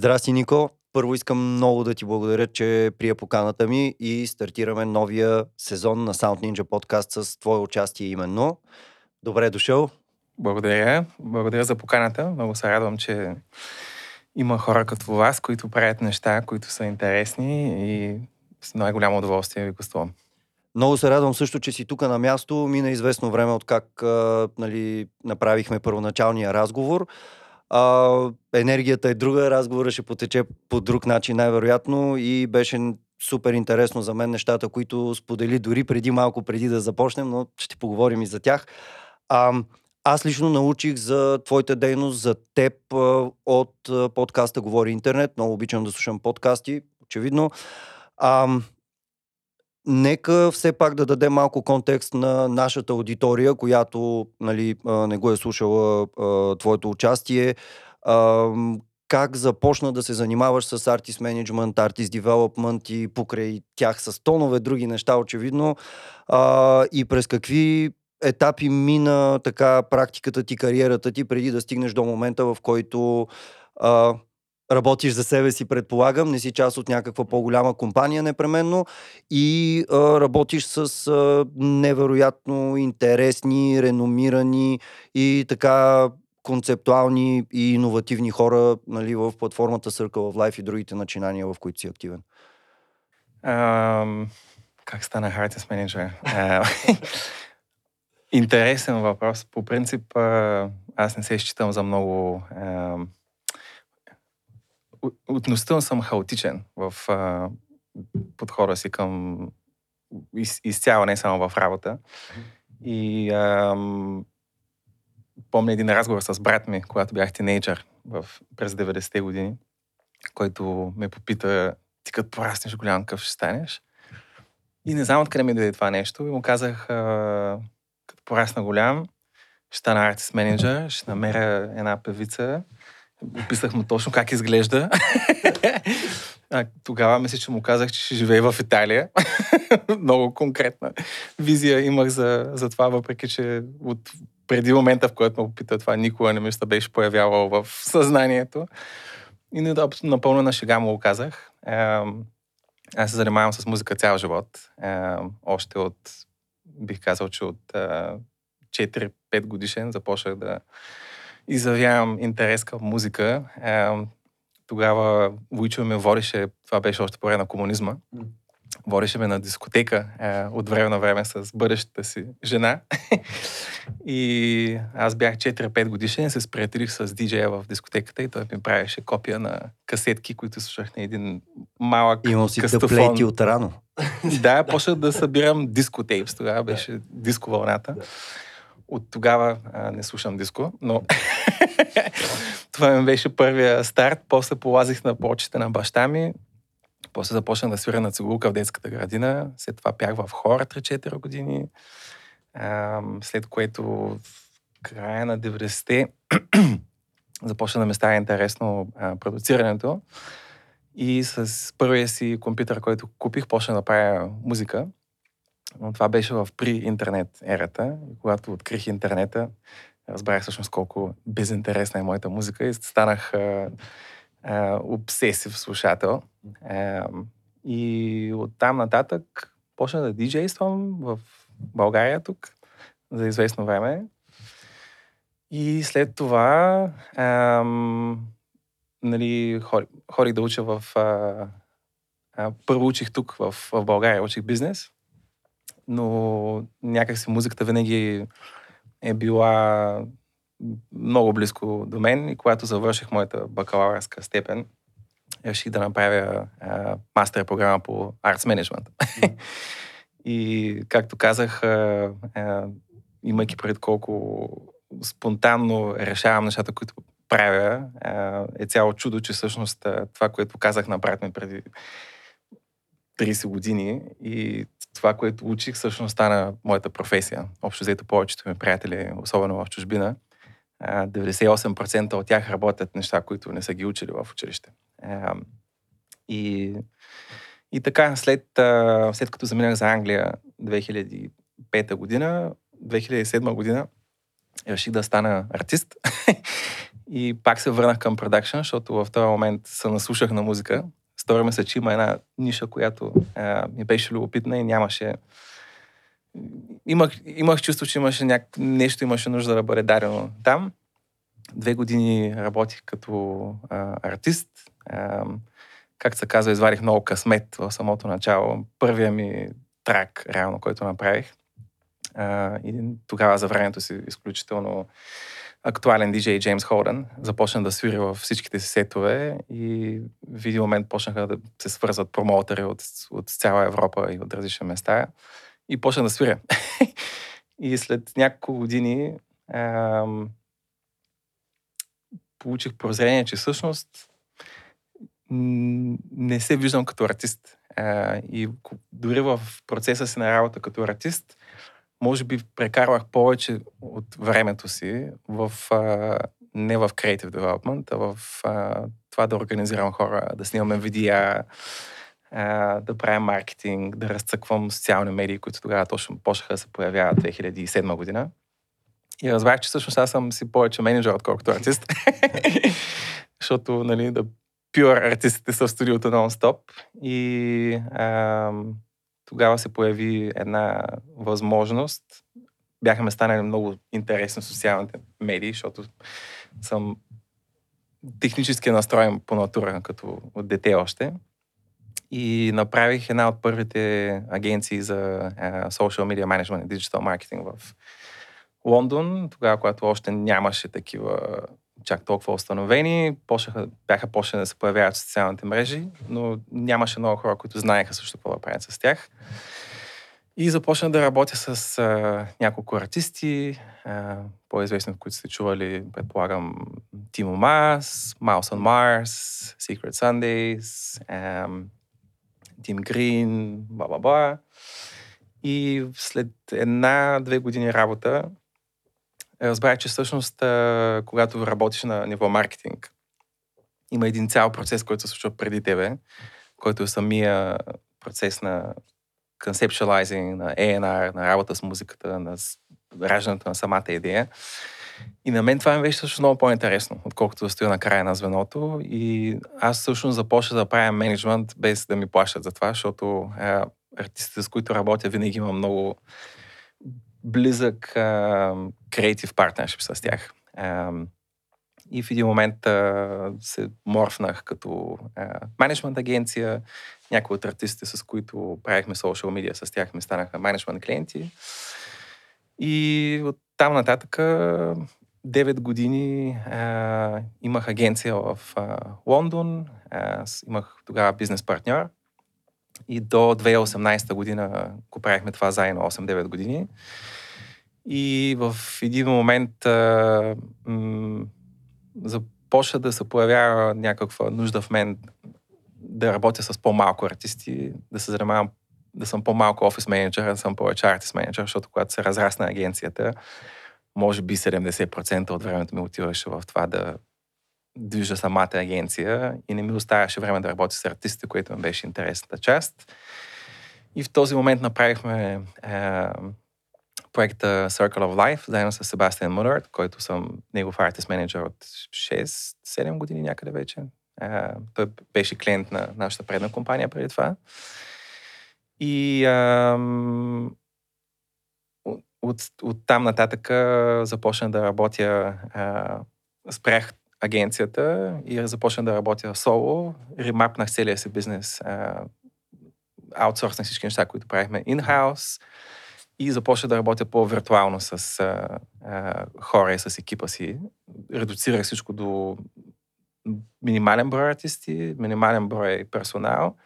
Здрасти, Нико. Първо искам много да ти благодаря, че прия поканата ми и стартираме новия сезон на Sound Ninja подкаст с твое участие именно. Добре дошъл. Благодаря. Благодаря за поканата. Много се радвам, че има хора като вас, които правят неща, които са интересни и с най-голямо удоволствие ви гостувам. Много се радвам също, че си тук на място. Мина известно време от как а, нали, направихме първоначалния разговор. А, енергията е друга, разговора ще потече по друг начин най-вероятно и беше супер интересно за мен нещата, които сподели дори преди малко, преди да започнем, но ще поговорим и за тях. А, аз лично научих за твоята дейност, за теб от подкаста Говори интернет. Много обичам да слушам подкасти, очевидно. А, Нека все пак да даде малко контекст на нашата аудитория, която нали, не го е слушала твоето участие. Как започна да се занимаваш с артист менеджмент, артист девелопмент и покрай тях с тонове други неща, очевидно. И през какви етапи мина така практиката ти, кариерата ти, преди да стигнеш до момента, в който работиш за себе си, предполагам, не си част от някаква по-голяма компания непременно и а, работиш с а, невероятно интересни, реномирани и така концептуални и иновативни хора нали, в платформата Circle of Life и другите начинания, в които си активен? Um, как стана Artist Manager? интересен въпрос. По принцип, аз не се считам за много относително съм хаотичен в а, подхода си към из, изцяло, не само в работа. И а, помня един разговор с брат ми, когато бях тинейджър в, през 90-те години, който ме попита, ти като пораснеш голям, какъв ще станеш? И не знам откъде ми даде това нещо. И му казах, а, като порасна голям, ще стана артист менеджер, ще намеря една певица, Описах му точно как изглежда. А, тогава мисля, че му казах, че ще живее в Италия. Много конкретна визия имах за, за това, въпреки че от преди момента, в който ме попита това, никога не ми се беше появявало в съзнанието. И не, напълно на шега му го казах. аз се занимавам с музика цял живот. още от, бих казал, че от 4-5 годишен започнах да изявявам интерес към музика. Е, тогава Войчо ме водеше, това беше още по време на комунизма, водеше ме на дискотека е, от време на време с бъдещата си жена. и аз бях 4-5 годишен, се сприятелих с диджея в дискотеката и той ми правеше копия на касетки, които слушах на един малък Имал си плейти от рано. да, почнах да събирам дискотейпс. Тогава беше диско вълната. От тогава а, не слушам диско, но това ми беше първия старт. После полазих на почите на баща ми. После започнах да свира на цигулка в детската градина. След това пях в хора 3-4 години. А, след което в края на 90-те започна да ми става интересно а, продуцирането. И с първия си компютър, който купих, почна да правя музика. Но това беше в при интернет ерата. Когато открих интернета, разбрах всъщност колко безинтересна е моята музика и станах а, а, обсесив слушател. А, и оттам нататък почна да диджействам в България тук за известно време. И след това ам, нали, ходих да уча в... А, а, първо учих тук в, в България, учих бизнес но някакси музиката винаги е била много близко до мен и когато завърших моята бакалавърска степен, реших да направя а, мастер програма по Arts Management. Mm. и както казах, а, а, имайки пред колко спонтанно решавам нещата, които правя, а, е цяло чудо, че всъщност това, което казах на брат ми преди 30 години и това, което учих, всъщност стана моята професия. Общо взето повечето ми приятели, особено в чужбина, 98% от тях работят неща, които не са ги учили в училище. И, и така, след, след като заминах за Англия 2005 година, 2007 година, реших да стана артист. И пак се върнах към продакшн, защото в този момент се наслушах на музика. Стори ми се, че има една ниша, която а, ми беше любопитна и нямаше... Имах, имах чувство, че имаше няк... нещо, имаше нужда да бъде дадено там. Две години работих като а, артист. А, как се казва, извадих много късмет в самото начало. Първия ми трак, реално, който направих. А, и тогава за времето си изключително актуален диджей Джеймс Холден. Започна да свири във всичките си сетове и в един момент почнаха да се свързват промоутери от, от цяла Европа и от различни места. И почна да свиря. и след няколко години ам, получих прозрение, че всъщност не се виждам като артист. А, и дори в процеса си на работа като артист, може би прекарвах повече от времето си в, а, не в Creative Development, а в а, това да организирам хора, да снимаме видеа, а, да правя маркетинг, да разцъквам социални медии, които тогава точно почнаха да се появяват 2007 година. И разбрах, че всъщност аз съм си повече менеджер, отколкото артист. Защото, нали, да пюр артистите са в студиото нон-стоп. И а, тогава се появи една възможност. Бяхме станали много интересни социалните медии, защото съм технически настроен по натура, като дете още. И направих една от първите агенции за uh, social media management и digital marketing в Лондон, тогава, когато още нямаше такива чак толкова установени, почнаха, бяха почнали да се появяват в социалните мрежи, но нямаше много хора, които знаеха също какво да правят с тях. И започна да работя с а, няколко артисти, а, по-известни, които сте чували, предполагам, Тимо Мас, Mouse on Mars, Secret Sundays, Тим Грин, бла-бла-бла. И след една-две години работа разбрах, че всъщност, когато работиш на ниво маркетинг, има един цял процес, който се случва преди тебе, който е самия процес на conceptualizing, на A&R, на работа с музиката, на раждането на самата идея. И на мен това ми беше също много по-интересно, отколкото да стоя на края на звеното. И аз всъщност започна да правя менеджмент без да ми плащат за това, защото е, артистите, с които работя, винаги има много близък креатив партнершип с тях. И в един момент а, се морфнах като менеджмент агенция. Някои от артистите, с които правихме social media, с тях ми станаха менеджмент клиенти. И от там нататък 9 години а, имах агенция в а, Лондон. А, имах тогава бизнес партньор. И до 2018 година го правихме това заедно 8-9 години. И в един момент а, м- започна да се появява някаква нужда в мен да работя с по-малко артисти, да се занимавам, да съм по-малко офис менеджер, да съм повече артист менеджер, защото когато се разрасна агенцията, може би 70% от времето ми отиваше в това да движа самата агенция и не ми оставяше време да работя с артисти, което ми беше интересната част. И в този момент направихме е, проекта Circle of Life, заедно с Себастиан Мунард, който съм негов артист менеджер от 6-7 години някъде вече. А, той беше клиент на нашата предна компания преди това. И ам, от, от, там нататък започна да работя, а, спрях агенцията и започна да работя соло, ремапнах целия си бизнес, аутсорснах всички неща, които правихме in-house, и започна да работя по-виртуално с а, а, хора и с екипа си. Редуцирах всичко до минимален брой артисти, минимален брой персонал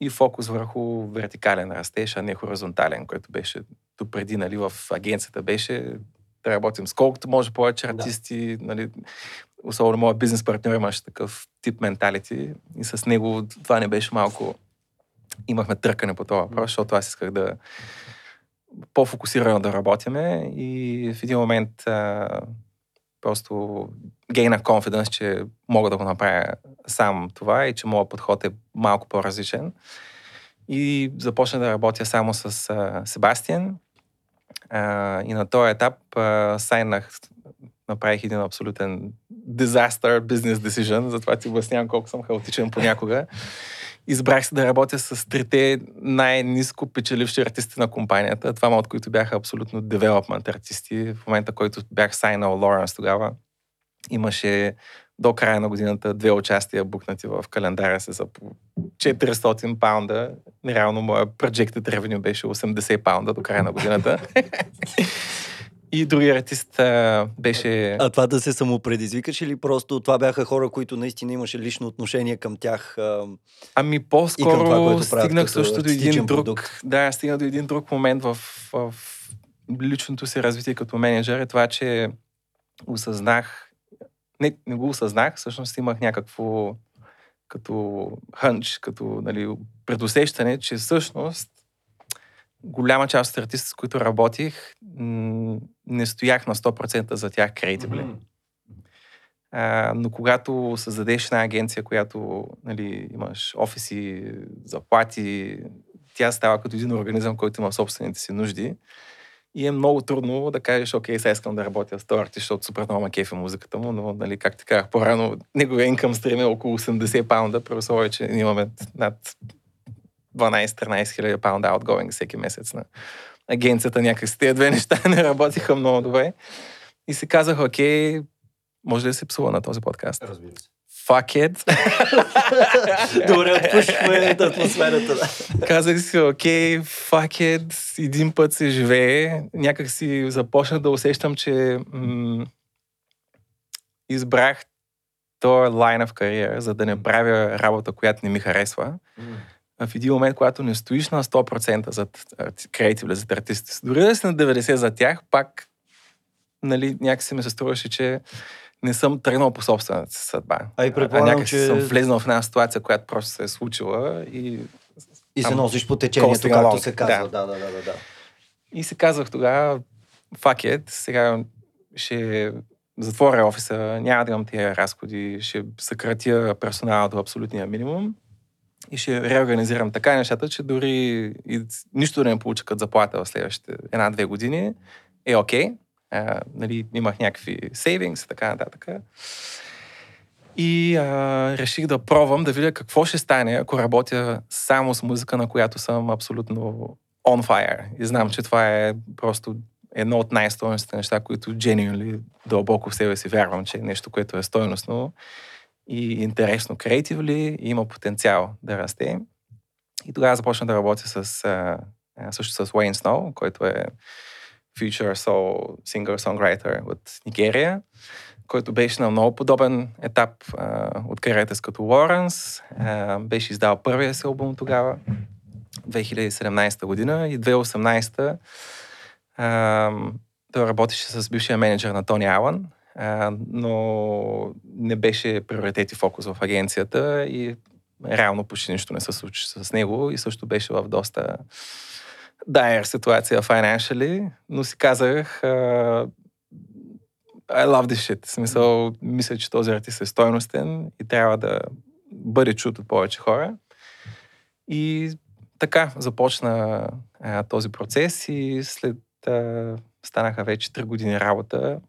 и фокус върху вертикален растеж, а не хоризонтален, който беше допреди, нали, в агенцията беше да работим с колкото може повече артисти, да. нали, особено моят бизнес партньор имаше такъв тип менталити и с него това не беше малко имахме търкане по това въпрос, защото аз исках да по-фокусирано да работиме и в един момент а, просто гейнах confidence, че мога да го направя сам това и че моят подход е малко по-различен. И започна да работя само с а, Себастиан. А, и на този етап а, сайнах направих един абсолютен disaster business decision, затова ти обяснявам колко съм хаотичен понякога. Избрах се да работя с трите най-низко печеливши артисти на компанията, двама от които бяха абсолютно девелопмент артисти. В момента, който бях сайнал Лоренс тогава, имаше до края на годината две участия букнати в календара се за 400 паунда. Нереално моя projected revenue беше 80 паунда до края на годината. И другия артист а, беше... А това да се самопредизвикаш или просто това бяха хора, които наистина имаше лично отношение към тях? А... Ами по-скоро това, стигнах също до един друг... Продукт. Да, стигнах до един друг момент в, в личното си развитие като менеджер е това, че осъзнах не, не го осъзнах, всъщност имах някакво като хънч, като нали, предусещане, че всъщност голяма част от артистите, с които работих, не стоях на 100% за тях креативли. Mm-hmm. но когато създадеш една агенция, която нали, имаш офиси, заплати, тя става като един организъм, който има собствените си нужди. И е много трудно да кажеш, окей, сега искам да работя с този артист, защото супер много кефа музиката му, но, нали, как ти казах по-рано, неговия инкъм стрим е около 80 паунда, при условие, че имаме над 12-13 хиляди паунда outgoing всеки месец на агенцията. Някакси тези две неща не работиха много добре. И си казах, окей, може ли да се псува на този подкаст? Разбира се fuck it. Добре, отпушваме атмосферата. Да. Казах си, окей, okay, fuck it, един път се живее. Някак си започнах да усещам, че м- избрах този лайн в кариера, за да не правя работа, която не ми харесва. Mm. В един момент, когато не стоиш на 100% за креативли, за артистите, дори да си на 90% за тях, пак нали, някакси ми се струваше, че не съм тръгнал по собствената си съдба. А и предполагам, а че... съм влезнал в една ситуация, която просто се е случила и... И се носиш по течението, както се казва. Да. Да, да, да, да. И се казах тогава, fuck it, сега ще затворя офиса, няма да имам тия разходи, ще съкратя персонала до абсолютния минимум и ще реорганизирам така нещата, че дори и нищо да не получа като заплата в следващите една-две години, е окей. Okay нали, имах някакви сейвингс и така нататък. И а, реших да пробвам да видя какво ще стане, ако работя само с музика, на която съм абсолютно on fire. И знам, че това е просто едно от най-стойностите неща, които genuinely дълбоко в себе си вярвам, че е нещо, което е стойностно и интересно, креативли и има потенциал да расте. И тогава започна да работя с, а, също с Уейн Сноу, който е future soul singer-songwriter от Нигерия, който беше на много подобен етап а, от кариерата с като Лоренс. Беше издал първия си албум тогава, 2017 година и 2018 а, той работеше с бившия менеджер на Тони Алън, а, но не беше приоритет и фокус в агенцията и реално почти нищо не се случи с него и също беше в доста dire ситуация financially, но си казах uh, I love this shit. Смисъл, мисля, че този артист е стойностен и трябва да бъде чут от повече хора. И така започна а, този процес и след а, станаха вече 3 години работа.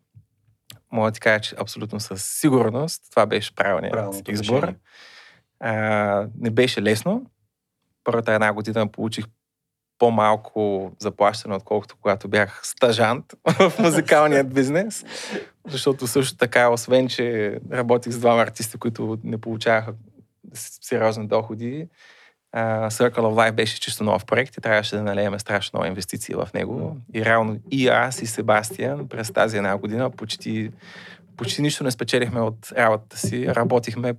Мога да ти кажа, че абсолютно със сигурност това беше правилният Правилното избор. А, не беше лесно. Първата една година получих по-малко заплащане, отколкото когато бях стажант в музикалният бизнес. Защото също така, освен, че работих с двама артисти, които не получаваха сериозни доходи, Circle of Life беше чисто нов проект и трябваше да налееме страшно много инвестиции в него. И реално и аз, и Себастиан през тази една година почти, почти нищо не спечелихме от работата си. Работихме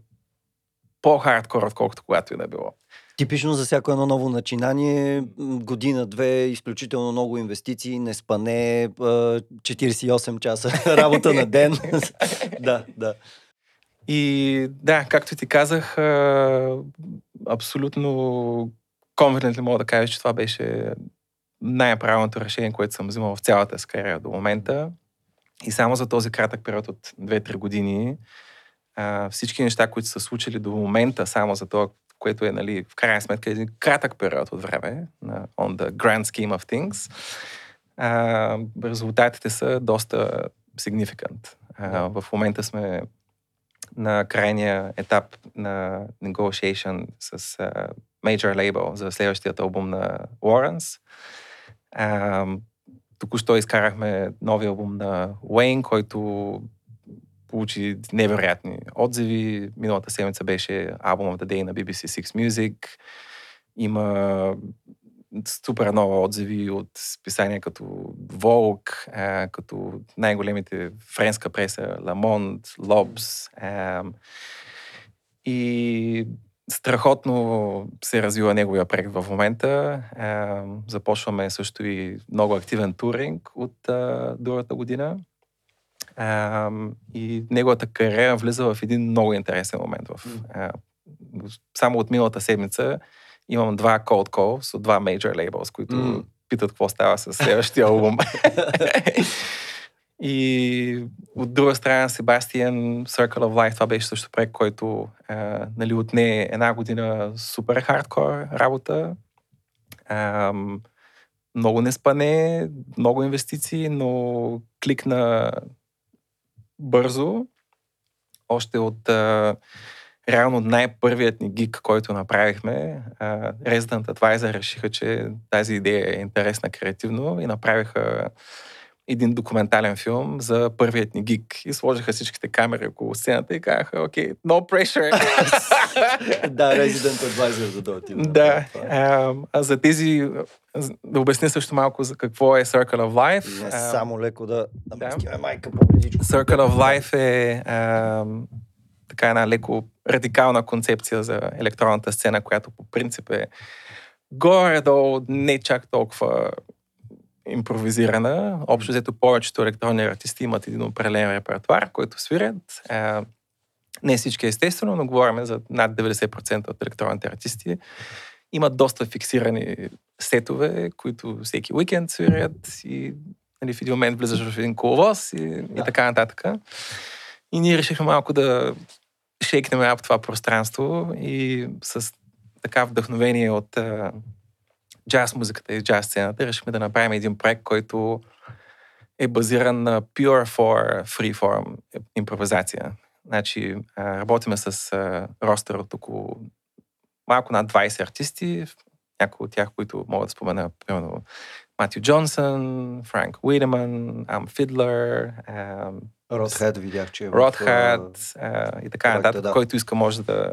по-хардкор, отколкото когато и да било. Типично за всяко едно ново начинание, година-две, изключително много инвестиции, не спане, 48 часа работа на ден. да, да. И да, както ти казах, абсолютно конфидентно мога да кажа, че това беше най-правилното решение, което съм взимал в цялата си кариера до момента. И само за този кратък период от 2-3 години всички неща, които са случили до момента, само за това което е, нали, в крайна сметка един кратък период от време, на, on the grand scheme of things, а, резултатите са доста significant. В момента сме на крайния етап на negotiation с uh, major label за следващият албум на. Uh, току-що изкарахме новия албум на Уейн, който получи невероятни отзиви. Миналата седмица беше албум of the Day на BBC Six Music. Има супер много отзиви от списания като а, като най-големите френска преса, Ламонт, Лобс. и страхотно се развива неговия проект в момента. Започваме също и много активен туринг от другата година. И неговата кариера влиза в един много интересен момент. В, само от миналата седмица имам два cold calls от два major labels, които mm. питат какво става с следващия албум. И от друга страна Себастиан Circle of Life, това беше също проект, който а, нали, отне една година супер хардкор работа. А, много не спане, много инвестиции, но кликна бързо. Още от а, реално най-първият ни гик, който направихме, а, Resident Advisor решиха, че тази идея е интересна креативно и направиха един документален филм за първият ни гик и сложиха всичките камери около сцената и казаха, окей, okay, no pressure. да, Resident Advisor да дойде. Да. А, а за тези, да обясня също малко за какво е Circle of Life. Не, само леко да да. майка по-близичко. Circle of Life е а, така една леко радикална концепция за електронната сцена, която по принцип е горе-долу не чак толкова импровизирана. Общо взето повечето електронни артисти имат един определен репертуар, който свирят. Не всички естествено, но говорим за над 90% от електронните артисти. Имат доста фиксирани сетове, които всеки уикенд свирят и нали, в един момент влизаш в един коловоз и, да. и така нататък. И ние решихме малко да шейкнем ап това пространство и с така вдъхновение от джаз музиката и джаз сцената, решихме да направим един проект, който е базиран на pure for freeform импровизация. Значи, работиме с ростър от около малко над 20 артисти, някои от тях, които могат да спомена, примерно Матю Джонсън, Франк Уидеман, Ам Фидлер, Ротхед видях, че е Ротхед и така нататък. Да. Който иска може да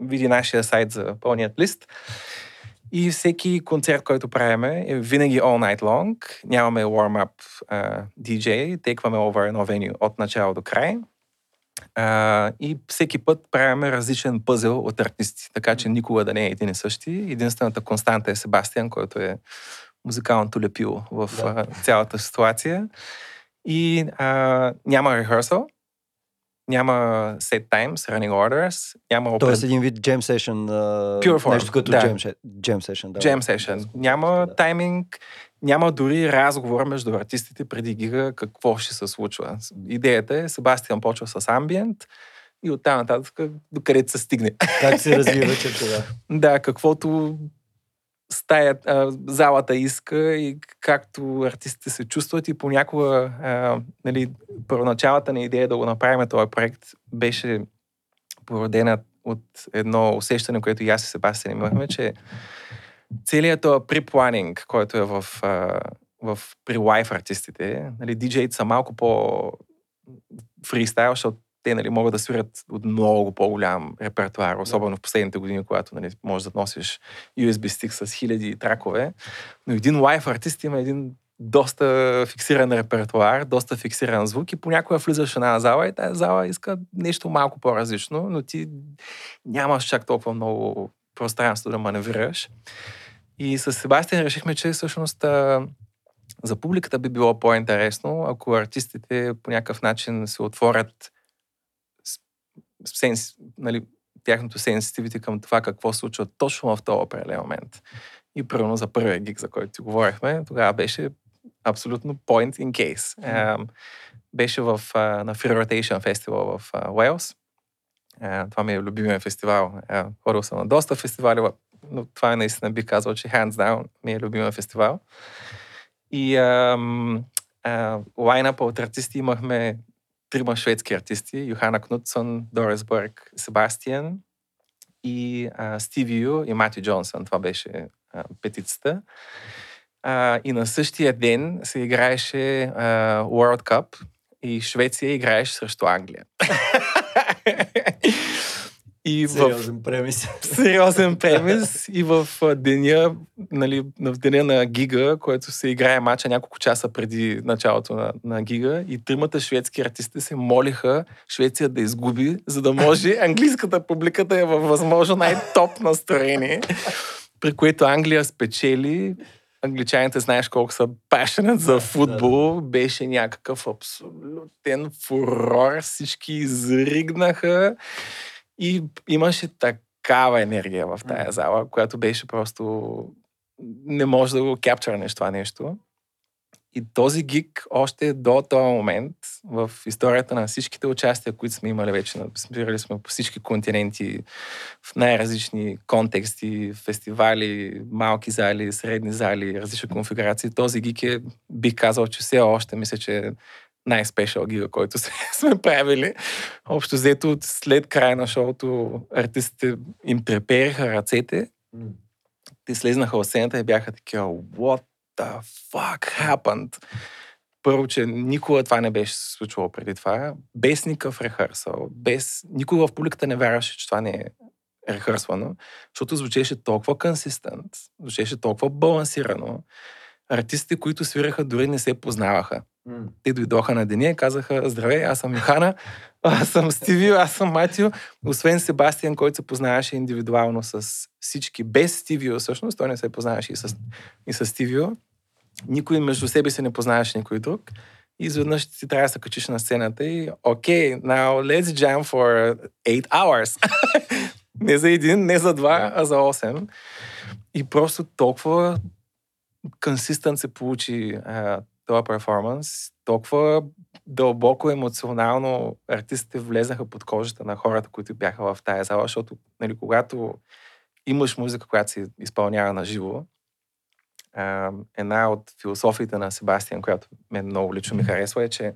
види нашия сайт за пълният лист. И всеки концерт, който правиме, е винаги all night long. Нямаме warm-up uh, DJ, текваме over едно веню от начало до край. Uh, и всеки път правиме различен пъзел от артисти, така че никога да не е един и същи. Единствената константа е Себастиан, който е музикалното лепило в да. uh, цялата ситуация. И uh, няма рехърсъл, няма set times, running orders, няма... Open... Тоест един вид jam session, uh, Pure form, нещо като да. jam, jam session. Да. Jam session. Няма да. тайминг, няма дори разговор между артистите преди гига какво ще се случва. Идеята е, Себастиан почва с амбиент и оттам нататък до където се стигне. Как се развива че това? да, каквото стая, а, залата иска и както артистите се чувстват и понякога а, нали, първоначалната ни идея да го направим този проект беше породена от едно усещане, което и аз и Себастиан имахме, че целият този припланинг, който е в, а, в при лайф артистите, нали, диджеите са малко по фристайл, защото те нали, могат да свирят от много по-голям репертуар, особено в последните години, когато нали, можеш да носиш USB стик с хиляди тракове. Но един лайф артист има един доста фиксиран репертуар, доста фиксиран звук и понякога влизаш в една зала и тази зала иска нещо малко по-различно, но ти нямаш чак толкова много пространство да маневрираш. И с Себастиан решихме, че всъщност за публиката би било по-интересно, ако артистите по някакъв начин се отворят сенс, нали, тяхното сенситивити към това какво случва точно в този определен момент. И първо за първия гиг, за който ти говорихме, тогава беше абсолютно point in case. Mm-hmm. беше в, на Free Rotation Festival в Уелс. Това ми е любимия фестивал. Ходил съм на доста фестивали, но това е наистина бих казал, че hands down ми е любимия фестивал. И лайнапа от артисти имахме трима шведски артисти. Йохана Кнутсон, Дорес Бърг, Себастиан и а, Стиви Ю и Мати Джонсън. Това беше а, петицата. А, и на същия ден се играеше а, World Cup и Швеция играеше срещу Англия. И сериозен в... премис. Сериозен премис. И в деня, нали, в деня на Гига, който се играе мача няколко часа преди началото на, на Гига, и тримата шведски артисти се молиха Швеция да изгуби, за да може английската публика да е във възможно най-топ настроение. При което Англия спечели англичаните знаеш колко са пашенат за футбол, беше някакъв абсолютен фурор, всички изригнаха и имаше такава енергия в тая зала, която беше просто... Не може да го капчърнеш това нещо. И този гик още до този момент в историята на всичките участия, които сме имали вече, спирали сме по всички континенти, в най-различни контексти, фестивали, малки зали, средни зали, различни конфигурации. Този гик е, бих казал, че все още мисля, че най-спешъл гига, който сме правили. Общо взето, след края на шоуто, артистите им трепериха ръцете. Те слезнаха от сцената и бяха такива, what the fuck happened? Първо, че никога това не беше случвало преди това. Без никакъв рехърсъл. Без... Никога в публиката не вярваше, че това не е рехърсвано, защото звучеше толкова консистент, звучеше толкова балансирано. Артистите, които свираха, дори не се познаваха. Mm. Те дойдоха на деня и казаха, здравей, аз съм Йохана, аз съм Стивио, аз съм Матио. Освен Себастиан, който се познаваше индивидуално с всички, без Стивио всъщност, той не се познаваше и с, и с Стивио. Никой между себе си не познаваше никой друг. И изведнъж ти трябва да се качиш на сцената и окей, okay, now let's jam for 8 hours. не за един, не за два, а за 8. И просто толкова консистент се получи този перформанс. Толкова дълбоко емоционално артистите влезнаха под кожата на хората, които бяха в тая зала, защото нали, когато имаш музика, която се изпълнява на живо, една от философиите на Себастиан, която мен много лично ми харесва, е, че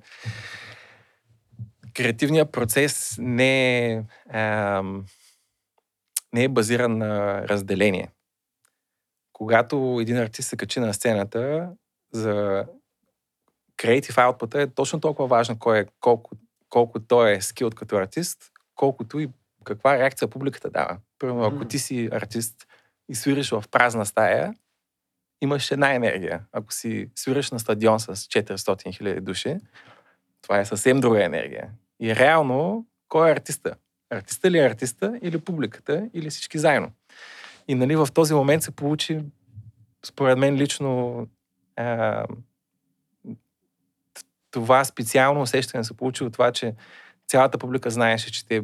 креативният процес не е, не е базиран на разделение. Когато един артист се качи на сцената, за creative output е точно толкова важно кой е, колко, колко той е скилд като артист, колкото и каква реакция публиката дава. Първо, ако ти си артист и свириш в празна стая, имаш една енергия. Ако си свириш на стадион с 400 хиляди души, това е съвсем друга енергия. И реално, кой е артиста? Артиста ли е артиста или публиката, или всички заедно? И нали, в този момент се получи, според мен лично, а, това специално усещане се получи от това, че цялата публика знаеше, че те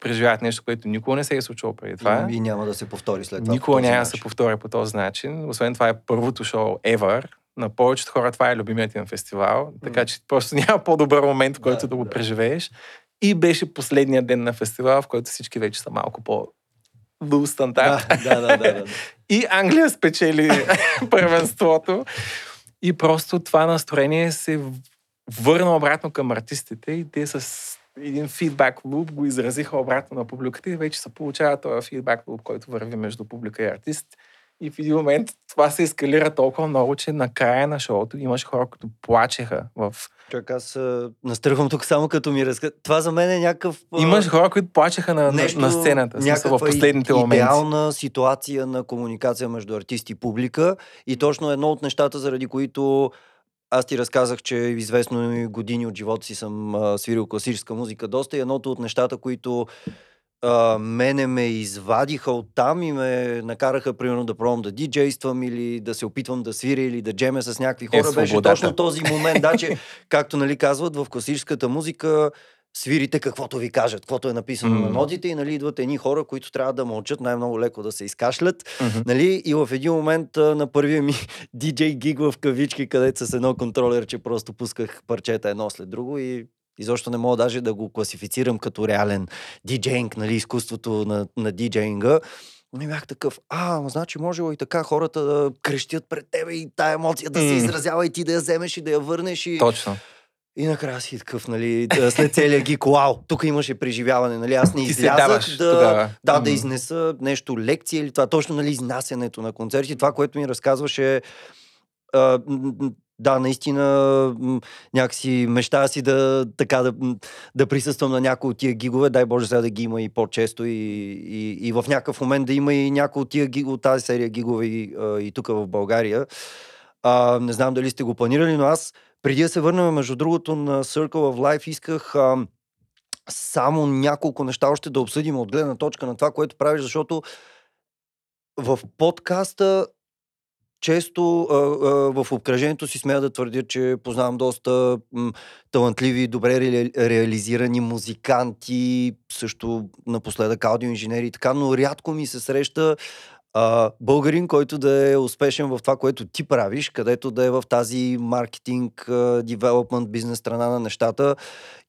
преживяват нещо, което никога не се е случило преди това. И няма да се повтори след това. Никога няма да се повтори по този начин. Освен това е първото шоу ever. На повечето хора това е любимият им фестивал, така че просто няма по-добър момент, в който да, да го да. преживееш. И беше последният ден на фестивал, в който всички вече са малко по стандарт. Да, да, да, да, да. И Англия спечели първенството. И просто това настроение се върна обратно към артистите и те с един фидбак луп го изразиха обратно на публиката и вече се получава този фидбак луп, който върви между публика и артист. И в един момент това се ескалира толкова много, че на края на шоуто имаш хора, които плачеха в... Чак, аз настръхвам тук само като ми разка... Това за мен е някакъв... Имаш хора, които плачеха на, нещо, на сцената, смисъл, в последните моменти. идеална ситуация на комуникация между артист и публика и точно едно от нещата, заради които аз ти разказах, че известно години от живота си съм а, свирил класическа музика доста и едното от нещата, които а, мене ме извадиха от там и ме накараха, примерно, да пробвам да диджействам или да се опитвам да свиря или да джеме с някакви е, хора. Е, беше точно този момент, да, че, както нали казват, в класическата музика свирите каквото ви кажат, каквото е написано mm. на нотите и нали, идват едни хора, които трябва да мълчат, най-много леко да се изкашлят. Mm-hmm. Нали, и в един момент на първия ми диджей гиг в кавички, където с едно контролер, просто пусках парчета едно след друго и изобщо не мога даже да го класифицирам като реален диджейнг, нали, изкуството на, на диджейнга. Не бях такъв, а, значи можело и така хората да крещят пред тебе и тая емоция да се изразява и ти да я вземеш и да я върнеш. И... Точно. И накрая си такъв, нали, да, след целия гик, вау, тук имаше преживяване, нали, аз не Ти излязах даваш да, тогава. да, да изнеса нещо, лекция или това, точно, нали, изнасянето на концерти, това, което ми разказваше, а, да, наистина, някакси мечтая си да, така, да, да присъствам на някои от тия гигове, дай Боже сега да ги има и по-често и, и, и в някакъв момент да има и някои от тия гигове, от тази серия гигове и, и тук в България. А, не знам дали сте го планирали, но аз преди да се върнем, между другото, на Circle of Life, исках а, само няколко неща още да обсъдим от гледна точка на това, което правиш, защото в подкаста често а, а, в обкръжението си смея да твърдя, че познавам доста м, талантливи, добре ре, реализирани музиканти, също напоследък аудиоинженери и така, но рядко ми се среща а, българин, който да е успешен в това, което ти правиш, където да е в тази маркетинг, девелопмент, бизнес страна на нещата.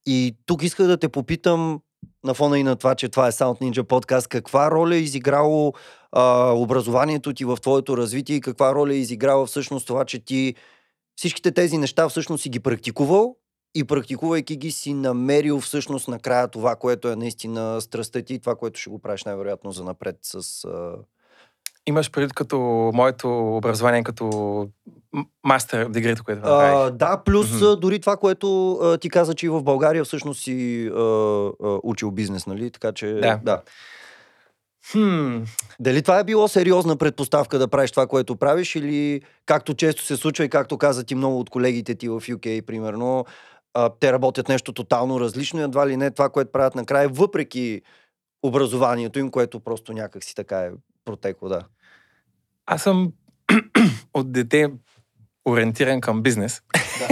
И тук исках да те попитам, на фона и на това, че това е Sound Ninja подкаст, каква роля е изиграло а, образованието ти в твоето развитие и каква роля е изиграла всъщност това, че ти всичките тези неща всъщност си ги практикувал и практикувайки ги си намерил всъщност накрая това, което е наистина страстта ти и това, което ще го правиш най-вероятно за напред с... А... Имаш предвид като моето образование, като мастер дегрито, което направих. А, да, плюс а, дори това, което а, ти каза, че и в България всъщност си а, а, учил бизнес, нали? Така че, Да. да. Хм, Дали това е било сериозна предпоставка да правиш това, което правиш или както често се случва и както каза ти много от колегите ти в UK, примерно, а, те работят нещо тотално различно и едва ли не това, което правят накрая, въпреки образованието им, което просто някак си така е протекло, да. Аз съм от дете ориентиран към бизнес. В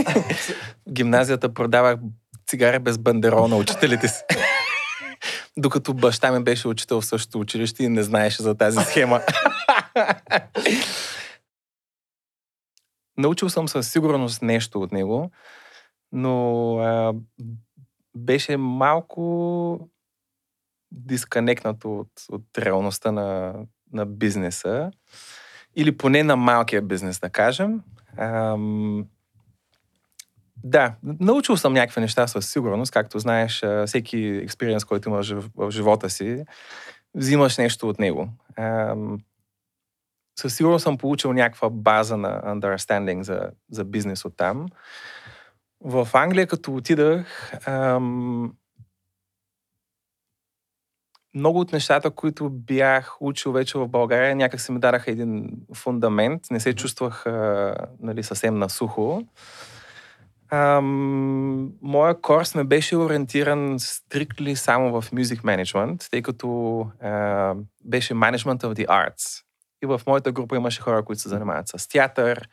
гимназията продавах цигари без бандерол на учителите си. Докато баща ми беше учител в същото училище и не знаеше за тази схема. Научил съм със сигурност нещо от него, но а, беше малко дисконектнато от, от реалността на, на бизнеса. Или поне на малкия бизнес, да кажем. Ам, да, научил съм някакви неща със сигурност. Както знаеш, всеки експириенс, който имаш в живота си, взимаш нещо от него. Ам, със сигурност съм получил някаква база на understanding за, за бизнес от там. В Англия, като отидах, ам, много от нещата, които бях учил вече в България, някак се ми дараха един фундамент. Не се чувствах а, нали, съвсем насухо. Ам, моя курс ме беше ориентиран стрикли само в Music Management, тъй като а, беше Management of the Arts. И в моята група имаше хора, които се занимават с театър,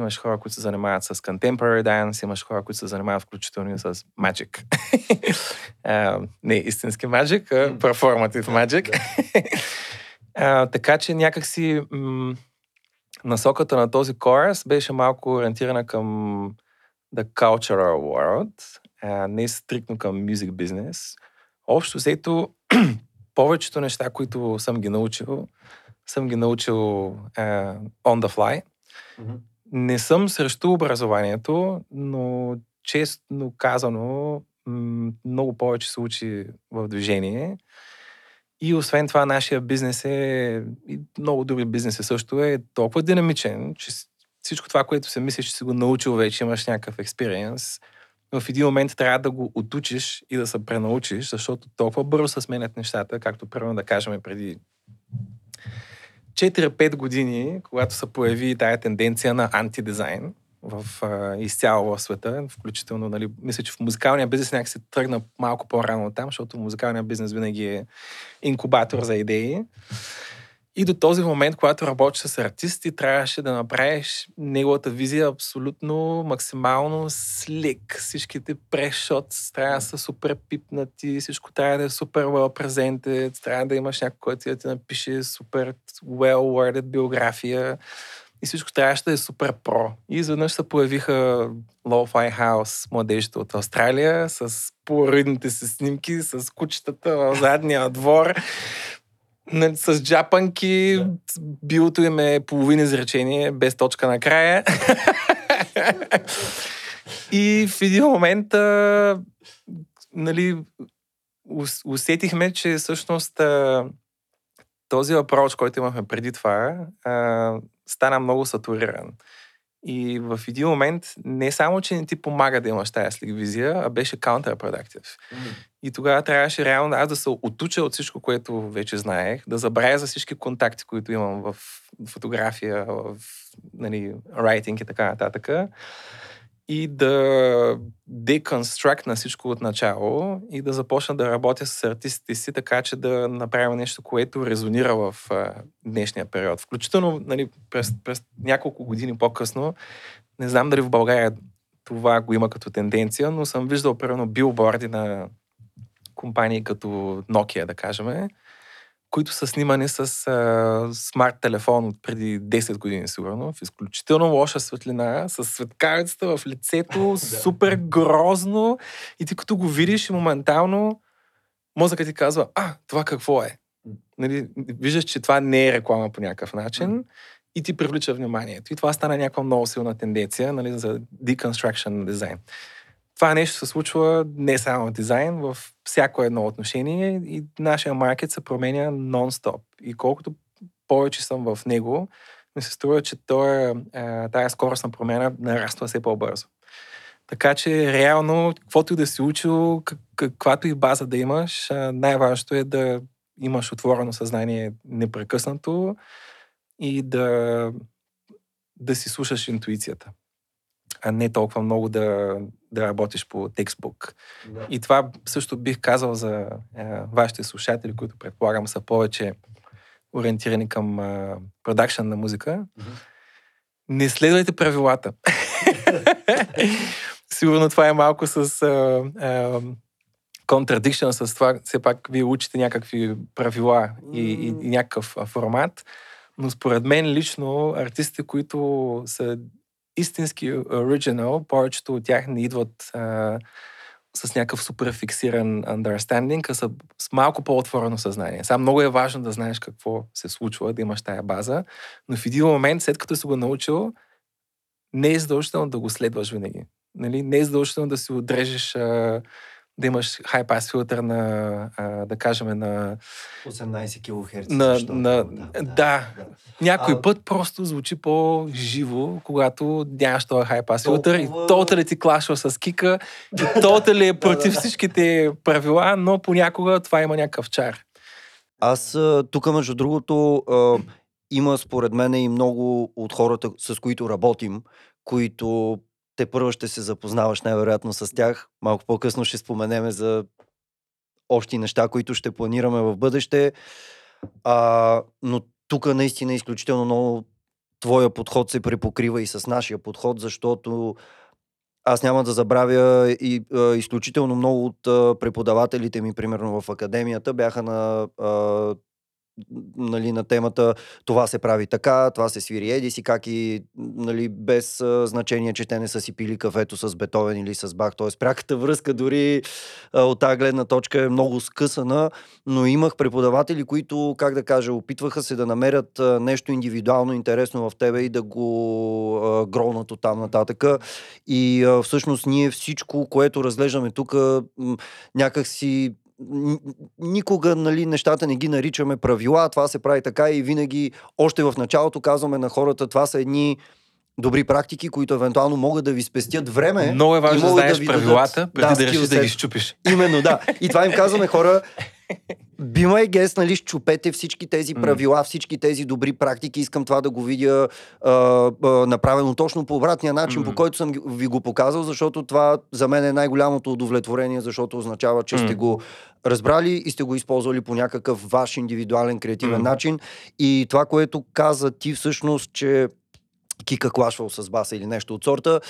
имаше хора, които се занимават с contemporary dance, имаше хора, които се занимават включително и с magic. а, не истински magic, а performative magic. а, така че някакси м- насоката на този курс беше малко ориентирана към the cultural world, а не стрикно към music business. Общо взето, повечето неща, които съм ги научил, съм ги научил uh, on the fly. Не съм срещу образованието, но честно казано, много повече се учи в движение. И освен това, нашия бизнес е, и много други бизнеси също е толкова динамичен, че всичко това, което се мислиш, че си го научил вече, имаш някакъв експириенс, в един момент трябва да го отучиш и да се пренаучиш, защото толкова бързо се сменят нещата, както примерно да кажем преди 4-5 години, когато се появи тая тенденция на антидизайн в, а, изцяло в света, включително, нали, мисля, че в музикалния бизнес някак се тръгна малко по-рано там, защото музикалния бизнес винаги е инкубатор за идеи. И до този момент, когато работиш с артисти, трябваше да направиш неговата визия абсолютно максимално слик. Всичките прешот трябва да са супер пипнати, всичко трябва да е супер well presented, трябва да имаш някой, който да ти напише супер well worded биография и всичко трябваше да е супер про. И изведнъж се появиха Lo-Fi House младежите от Австралия с полароидните си снимки, с кучетата в задния двор нали, с джапанки, да. биото им е половин изречение, без точка накрая. И в един момент а, нали, усетихме, че всъщност а, този въпрос, който имахме преди това, а, стана много сатуриран. И в един момент не само, че не ти помага да имаш тази визия, а беше counterproductive. Mm. И тогава трябваше реално аз да се отуча от всичко, което вече знаех, да забравя за всички контакти, които имам в фотография, в нали, writing и така нататък и да деконстракт на всичко от начало и да започна да работя с артистите си, така че да направя нещо, което резонира в а, днешния период. Включително нали, през, през няколко години по-късно, не знам дали в България това го има като тенденция, но съм виждал примерно билборди на компании като Nokia, да кажем, които са снимани с а, смарт телефон от преди 10 години, сигурно, в изключително лоша светлина, с светкавицата в лицето, супер грозно. И ти като го видиш, моментално мозъкът ти казва, а, това какво е? Нали, виждаш, че това не е реклама по някакъв начин и ти привлича вниманието. И това стана някаква много силна тенденция нали, за deconstruction дизайн това нещо се случва не само в дизайн, в всяко едно отношение и нашия маркет се променя нон-стоп. И колкото повече съм в него, ми се струва, че той, е, тая скорост на промяна нараства все по-бързо. Така че реално, каквото и да си учил, каквато и база да имаш, най-важното е да имаш отворено съзнание непрекъснато и да, да си слушаш интуицията а не толкова много да, да работиш по текстбук. Да. И това също бих казал за е, вашите слушатели, които предполагам са повече ориентирани към е, продакшн на музика. Mm-hmm. Не следвайте правилата. Сигурно това е малко с е, с това, все пак вие учите някакви правила и, и, и някакъв формат, но според мен лично артистите, които са истински оригинал, повечето от тях не идват а, с някакъв супер фиксиран understanding, а са с малко по-отворено съзнание. Сега много е важно да знаеш какво се случва, да имаш тая база, но в един момент, след като си го научил, не е задължително да го следваш винаги. Нали? Не е задължително да си отрежеш а, да имаш хай-пас филтър на, а, да кажем, на... 18 кГц. На, на, да, да, да. Някой а... път просто звучи по-живо, когато нямаш този хай-пас филтър и толта ли ти клашва с кика, и толта ли е против всичките правила, но понякога това има някакъв чар. Аз тук, между другото, има според мен и много от хората, с които работим, които те първо ще се запознаваш най-вероятно с тях. Малко по-късно ще споменеме за общи неща, които ще планираме в бъдеще. А, но тук наистина изключително много твоя подход се препокрива и с нашия подход, защото аз няма да забравя и а, изключително много от а, преподавателите ми, примерно в академията, бяха на а, нали, на темата това се прави така, това се свири еди си, как и нали, без значение, че те не са си пили кафето с Бетовен или с Бах. Т.е. пряката връзка дори от тази гледна точка е много скъсана, но имах преподаватели, които, как да кажа, опитваха се да намерят нещо индивидуално интересно в тебе и да го гронат от там нататък. И всъщност ние всичко, което разглеждаме тук, някак си никога нали, нещата не ги наричаме правила, това се прави така и винаги още в началото казваме на хората, това са едни добри практики, които евентуално могат да ви спестят време. Много е важно да знаеш да правилата, преди да, да решиш да ги щупиш. Именно, да. И това им казваме хора, Be my guest, нали, щупете всички тези правила, всички тези добри практики. Искам това да го видя а, а, направено точно по обратния начин, mm. по който съм ви го показал, защото това за мен е най-голямото удовлетворение, защото означава, че mm. сте го разбрали и сте го използвали по някакъв ваш индивидуален креативен mm. начин. И това, което каза ти всъщност, че Кика клашвал с баса или нещо от сорта,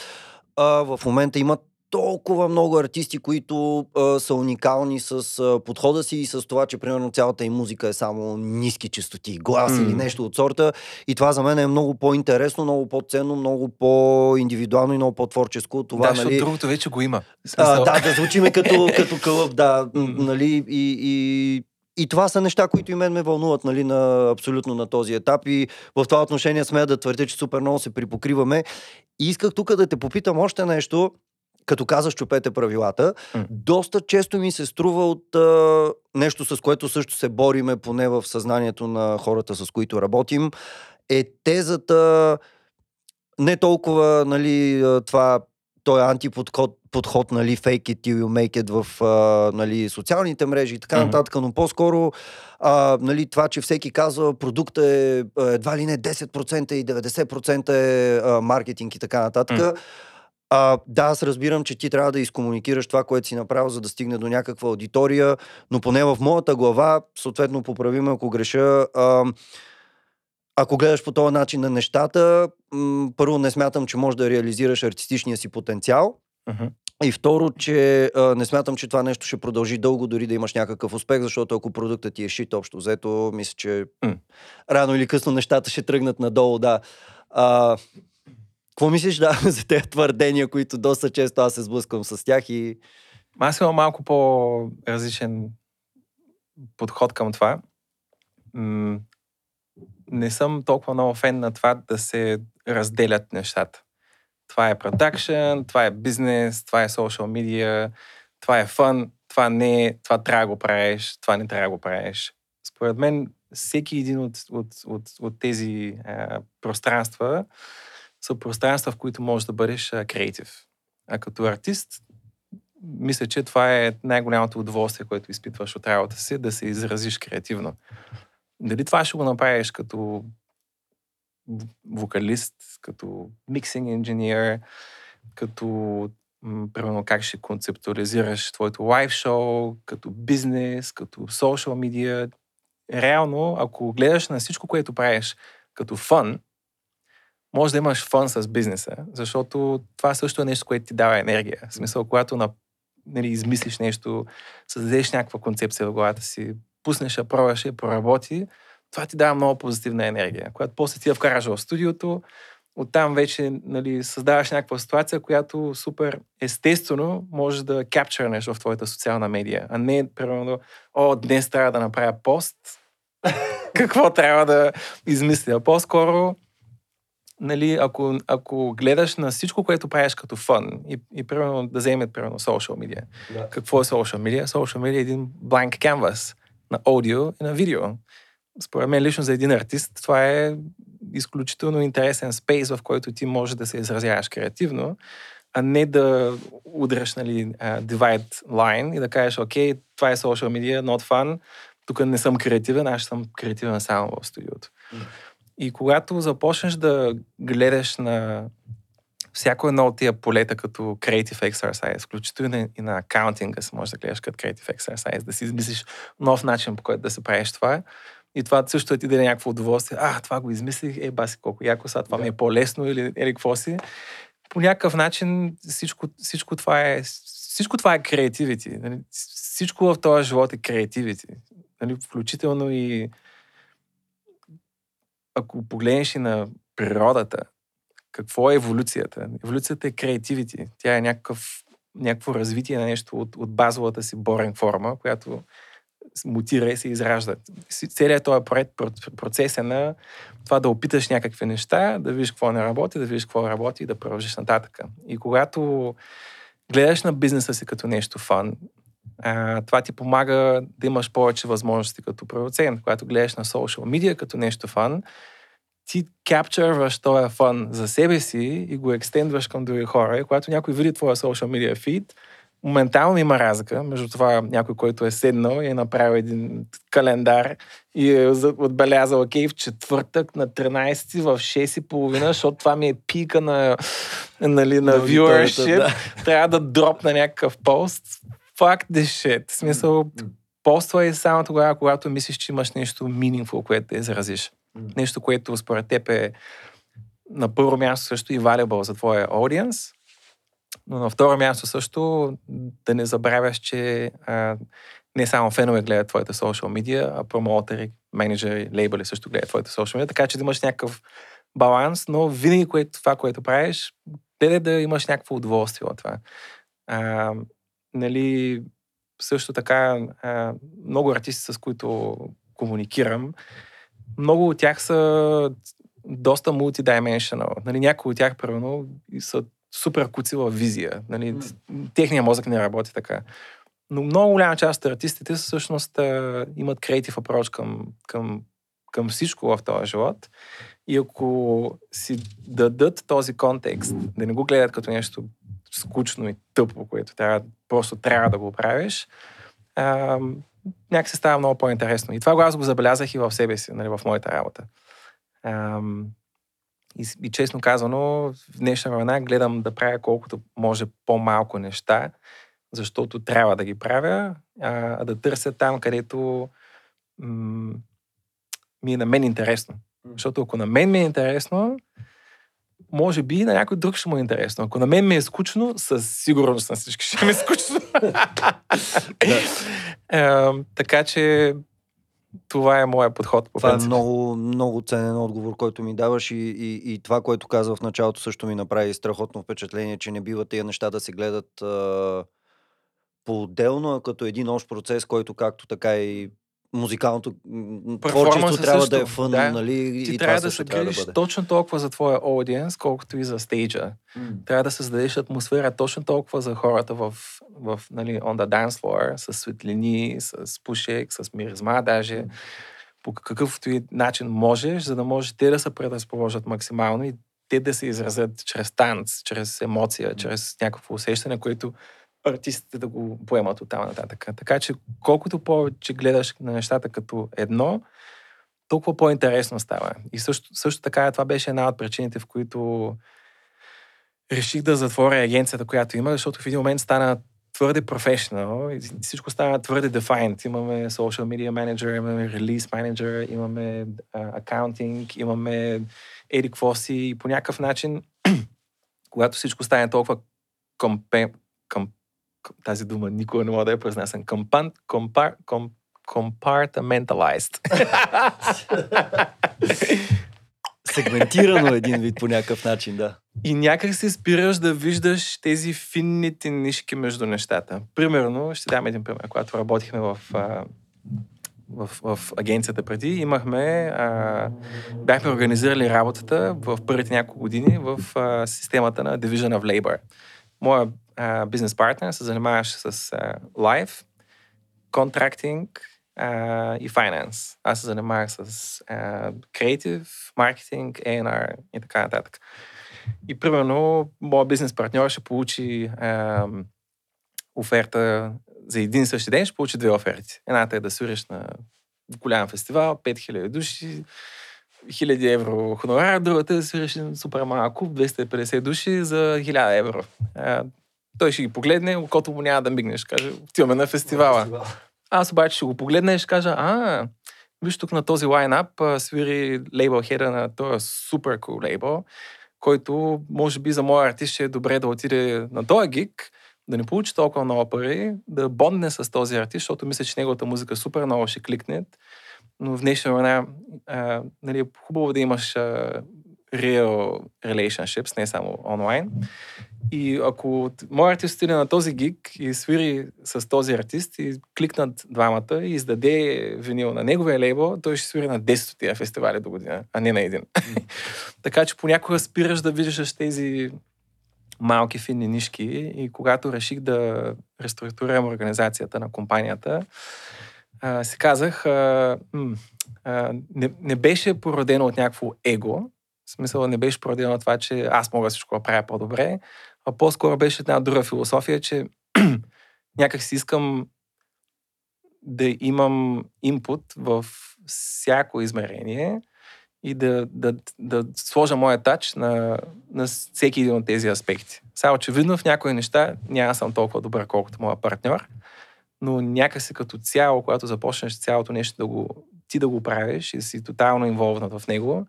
а, в момента имат толкова много артисти, които а, са уникални с а, подхода си и с това, че примерно цялата им музика е само ниски частоти, глас mm. или нещо от сорта. И това за мен е много по-интересно, много по-ценно, много по-индивидуално и много по-творческо. Това, да, нали... другото вече го има. А, да, да звучиме като, като кълъп, да. Mm. Нали, и, и, и това са неща, които и мен ме вълнуват нали, на, абсолютно на този етап и в това отношение смея да твърдя, че супер много се припокриваме. И исках тук да те попитам още нещо като казаш, чупете правилата, mm. доста често ми се струва от а, нещо, с което също се бориме, поне в съзнанието на хората, с които работим, е тезата не толкова нали, това той е антиподход, подход, нали, fake it till you make it в а, нали, социалните мрежи и така mm-hmm. нататък, но по-скоро а, нали, това, че всеки казва продукта е едва ли не 10% и 90% е а, маркетинг и така нататък. Mm-hmm. А, да, аз разбирам, че ти трябва да изкомуникираш това, което си направил, за да стигне до някаква аудитория, но поне в моята глава, съответно поправим ако греша, а, ако гледаш по този начин на нещата, м- първо не смятам, че можеш да реализираш артистичния си потенциал. Uh-huh. И второ, че а, не смятам, че това нещо ще продължи дълго, дори да имаш някакъв успех, защото ако продуктът ти е шит общо взето, мисля, че mm. рано или късно нещата ще тръгнат надолу, да. А, какво мислиш да, за тези твърдения, които доста често аз се сблъсквам с тях и... Аз имам малко по-различен подход към това. М- не съм толкова много фен на това да се разделят нещата. Това е продакшн, това е бизнес, това е социал медиа, това е фън, това не е, това трябва да го правиш, това не трябва да го правиш. Според мен, всеки един от, от, от, от тези а, пространства са пространства, в които можеш да бъдеш креатив. А като артист, мисля, че това е най-голямото удоволствие, което изпитваш от работа си, да се изразиш креативно. Дали това ще го направиш като вокалист, като миксинг инженер, като примерно как ще концептуализираш твоето лайв шоу, като бизнес, като социал медиа. Реално, ако гледаш на всичко, което правиш като фън, може да имаш фън с бизнеса, защото това също е нещо, което ти дава енергия. В смисъл, когато на, нали, измислиш нещо, създадеш някаква концепция в главата си, пуснеш я, пробваш я, проработи, това ти дава много позитивна енергия. Когато после ти я вкараш в студиото, оттам вече нали, създаваш някаква ситуация, която супер естествено може да капчърнеш в твоята социална медия, а не, примерно, о, днес трябва да направя пост, какво трябва да измисля. По-скоро, нали, ако, ако гледаш на всичко, което правиш като фън и, и примерно да вземем примерно social media. Да. Какво е social media? Social media е един blank canvas на аудио и на видео според мен лично за един артист, това е изключително интересен спейс, в който ти можеш да се изразяваш креативно, а не да удряш нали, uh, divide line и да кажеш, окей, това е social media, not fun, тук не съм креативен, аз съм креативен само в студиото. Mm. И когато започнеш да гледаш на всяко едно от тия полета като creative exercise, включително и на акаунтинга се може да гледаш като creative exercise, да си измислиш нов начин по който да се правиш това, и това също ти даде някакво удоволствие. А, това го измислих, е, баси, колко яко сега, това да. ми е по-лесно или, или какво си. По някакъв начин всичко, всичко това е всичко това е креативити. Нали? Всичко в този живот е креативити. Нали? Включително и ако погледнеш и на природата, какво е еволюцията? Еволюцията е креативити. Тя е някакъв, някакво развитие на нещо от, от базовата си борен форма, която мутира и се изражда. Целият този процес е на това да опиташ някакви неща, да видиш какво не работи, да видиш какво работи и да продължиш нататък. И когато гледаш на бизнеса си като нещо фан, това ти помага да имаш повече възможности като продуцент. Когато гледаш на social media като нещо фан, ти капчърваш този фан за себе си и го екстендваш към други хора. И когато някой види твоя social media feed, моментално има разлика между това някой, който е седнал и е направил един календар и е отбелязал, окей, в четвъртък на 13 в 6.30, защото това ми е пика на, нали, на viewership. Да. Трябва да дропна някакъв пост. Fuck this shit. В смисъл, поства е само тогава, когато мислиш, че имаш нещо meaningful, което да изразиш. Нещо, което според теб е на първо място също и valuable за твоя аудиенс, но на второ място също да не забравяш, че а, не само фенове гледат твоите социал медиа, а промоутери, менеджери, лейбъли също гледат твоите социал медиа, така че да имаш някакъв баланс, но винаги което, това, което правиш, гледай да имаш някакво удоволствие от това. А, нали, също така, а, много артисти, с които комуникирам, много от тях са доста multidimensional. Нали, някои от тях, примерно, са супер куцила визия. Нали? Техният мозък не работи така. Но много голяма част от артистите всъщност имат креатив approach към, към, към всичко в този живот. И ако си дадат този контекст, да не го гледат като нещо скучно и тъпо, което трябва, просто трябва да го правиш, някак се става много по-интересно. И това го аз го забелязах и в себе си, нали, в моята работа. А, и, и честно казано, в днешна времена гледам да правя колкото може по-малко неща, защото трябва да ги правя, а, да търся там, където м- ми е на мен интересно. Защото ако на мен ми е интересно, може би на някой друг ще му е интересно. Ако на мен ми е скучно, със сигурност на всички ще ми е скучно. е, така че това е моят подход. По това принцип. е много, много ценен отговор, който ми даваш и, и, и това, което каза в началото, също ми направи страхотно впечатление, че не бива тия неща да се гледат а, по-отделно, а като един общ процес, който както така и музикалното творчество трябва също. да е фън, да. нали? Ти и трябва да се грижиш да точно толкова за твоя аудиенс, колкото и за стейджа. Mm. Трябва да създадеш атмосфера точно толкова за хората в, в нали, on the dance floor, с светлини, с пушек, с миризма даже. Mm. По какъвто и начин можеш, за да може те да се предразположат максимално и те да се изразят чрез танц, чрез емоция, mm. чрез някакво усещане, което артистите да го поемат от там нататък. Така че колкото повече гледаш на нещата като едно, толкова по-интересно става. И също, също така това беше една от причините, в които реших да затворя агенцията, която има, защото в един момент стана твърде професионал и всичко стана твърде defined. Имаме social media manager, имаме release manager, имаме uh, accounting, имаме еди какво и по някакъв начин, когато всичко стане толкова компе, комп, тази дума никога не мога да я произнасям. Компан, компар, комп, compartmentalized. Сегментирано един вид по някакъв начин, да. И някак се спираш да виждаш тези финните нишки между нещата. Примерно, ще дам един пример. Когато работихме в, в, в агенцията преди, имахме, а, бяхме организирали работата в първите няколко години в а, системата на Division of Labor. Моя бизнес партнер се занимаваше с лайф, контрактинг и финанс. Аз се занимавах с креатив, маркетинг, A&R и така нататък. И примерно, моят бизнес партньор ще получи а, оферта за един същи ден, ще получи две оферти. Едната е да свириш на голям фестивал, 5000 души, 1000 евро хонорар, другата е да свириш супер малко, 250 души за 1000 евро. А, той ще ги погледне, окото му няма да мигне, ще каже, отиваме на фестивала. Аз обаче ще го погледна и ще кажа, а, виж тук на този лайнап свири лейбъл хеда на този супер кул лейбъл, който може би за моя артист ще е добре да отиде на този гик, да не получи толкова много пари, да бондне с този артист, защото мисля, че неговата музика супер много ще кликне. Но в днешна времена нали, е хубаво да имаш real relationships, не само онлайн. И ако моят артист отиде на този гиг и свири с този артист и кликнат двамата и издаде винил на неговия лейбъл, той ще свири на 10 от тия фестивали до година, а не на един. така че понякога спираш да виждаш тези малки финни нишки и когато реших да реструктурирам организацията на компанията, а, си казах, а, м- а, не, не беше породено от някакво его, в смисъл не беше породено от това, че аз мога всичко да правя по-добре, а по-скоро беше една друга философия, че някак си искам да имам инпут в всяко измерение и да, да, да сложа моя тач на, на всеки един от тези аспекти. Само очевидно в някои неща няма съм толкова добър, колкото моя партньор, но някакси като цяло, когато започнеш цялото нещо да го, ти да го правиш и си тотално инволвнат в него,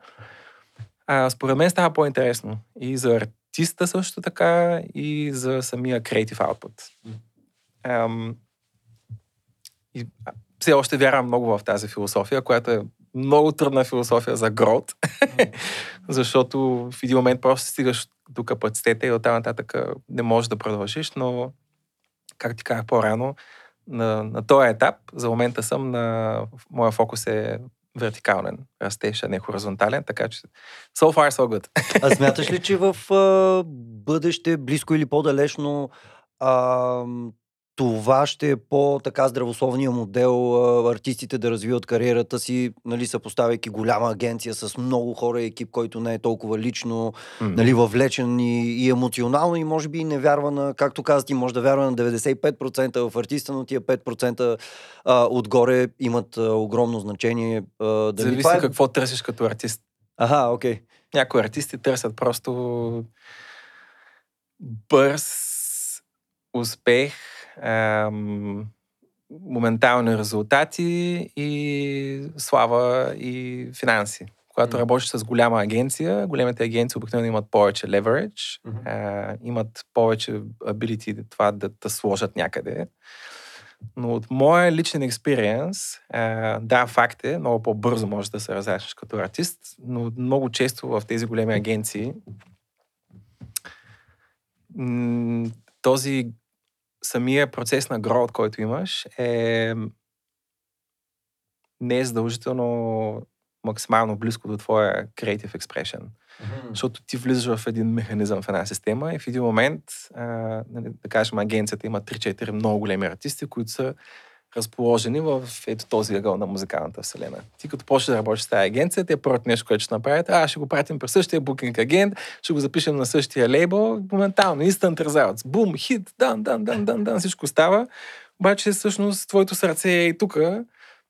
а, според мен става по-интересно. И за артиста също така, и за самия creative output. Ам, и все още вярвам много в тази философия, която е много трудна философия за грот, защото в един момент просто стигаш до капацитета и оттам нататък не можеш да продължиш, но, как ти казах по-рано, на, на този етап, за момента съм на... Моя фокус е вертикален растеж, а не хоризонтален, така че so far so good. А смяташ ли, че в а, бъдеще, близко или по-далечно, а, това ще е по-така здравословния модел а, артистите да развиват кариерата си, нали, съпоставяйки голяма агенция с много хора и екип, който не е толкова лично, mm. нали, въвлечен и, и емоционално и може би не вярва на, както каза ти, може да вярва на 95% в артиста, но тия 5% а, отгоре имат а, огромно значение. А, дали Зависи това е... какво търсиш като артист. Ага, окей. Okay. Някои артисти търсят просто бърз успех, ам, моментални резултати и слава и финанси. Когато mm. работиш с голяма агенция, големите агенции обикновено имат повече leverage, mm-hmm. а, имат повече ability това да те сложат някъде. Но от моя личен експириенс, да, факт е, много по-бързо можеш да се разраснеш като артист, но много често в тези големи агенции този самия процес на гроут, който имаш, е не е задължително максимално близко до твоя creative expression. Mm-hmm. Защото ти влизаш в един механизъм в една система и в един момент, а, нали, да кажем, агенцията има 3-4 много големи артисти, които са разположени в ето този ъгъл на музикалната вселена. Ти като почнеш да работиш с тази агенция, те първото нещо, което ще направите, а ще го пратим през същия букинг агент, ще го запишем на същия лейбъл, моментално, instant results, бум, хит, дан, дан, дан, дан, дан, всичко става. Обаче всъщност твоето сърце е и тук.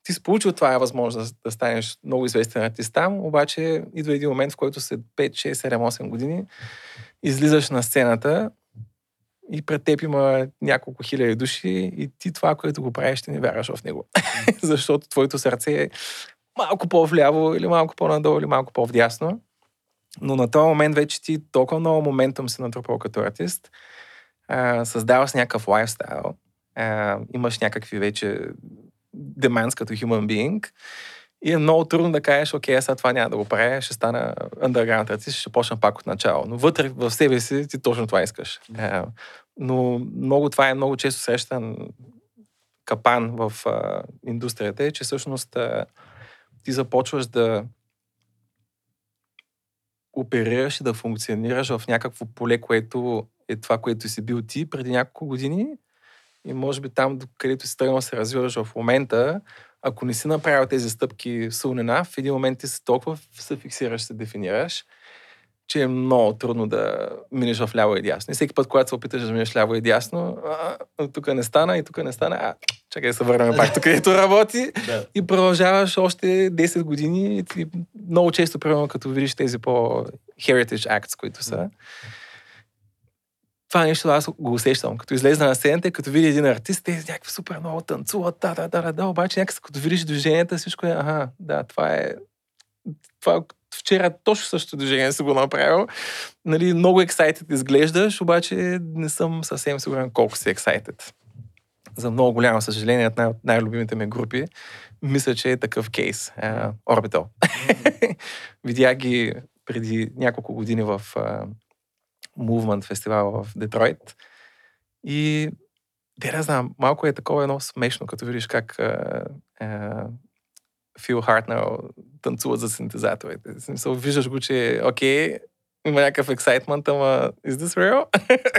Ти си получил това е възможност да станеш много известен артист там, обаче идва един момент, в който след 5, 6, 7, 8 години излизаш на сцената и пред теб има няколко хиляди души и ти това, което го правиш, ще не вярваш в него. Защото твоето сърце е малко по-вляво или малко по-надолу или малко по-вдясно. Но на този момент вече ти толкова много моментум се натрупал като артист, създаваш някакъв лайфстайл, а, имаш някакви вече demands като human being и е много трудно да кажеш, окей, сега това няма да го правя, ще стана underground артист, ще почна пак от начало. Но вътре в себе си ти точно това искаш. Mm-hmm. Но много, това е много често срещан капан в а, индустрията, е, че всъщност а, ти започваш да оперираш и да функционираш в някакво поле, което е това, което си бил ти преди няколко години. И може би там, където си тръгнал се развиваш в момента, ако не си направил тези стъпки soon в един момент ти се толкова се фиксираш, се дефинираш, че е много трудно да минеш в ляво и дясно. И всеки път, когато се опиташ да минеш ляво и дясно, тук не стана и тук не стана, а, чакай да се върнем пак тук, където работи. да. И продължаваш още 10 години. И много често, примерно, като видиш тези по-heritage acts, които са, това нещо аз го усещам. Като излезна на сцената, като види един артист, те някакви супер много танцуват, да, да, да, да, обаче някакси като видиш движенията, всичко е, ага, да, това е, това вчера точно същото движение си го направил. Нали, много excited изглеждаш, обаче не съм съвсем сигурен колко си excited. За много голямо съжаление от най- най-любимите ми групи, мисля, че е такъв кейс. Uh, Orbital. Mm-hmm. Видях ги преди няколко години в Movement фестивал в Детройт. И да знам, малко е такова едно смешно, като видиш как uh, uh, Фил Хартнер танцува за синтезаторите. В смисъл, виждаш го, че окей, има някакъв ексайтмент, ама is this real?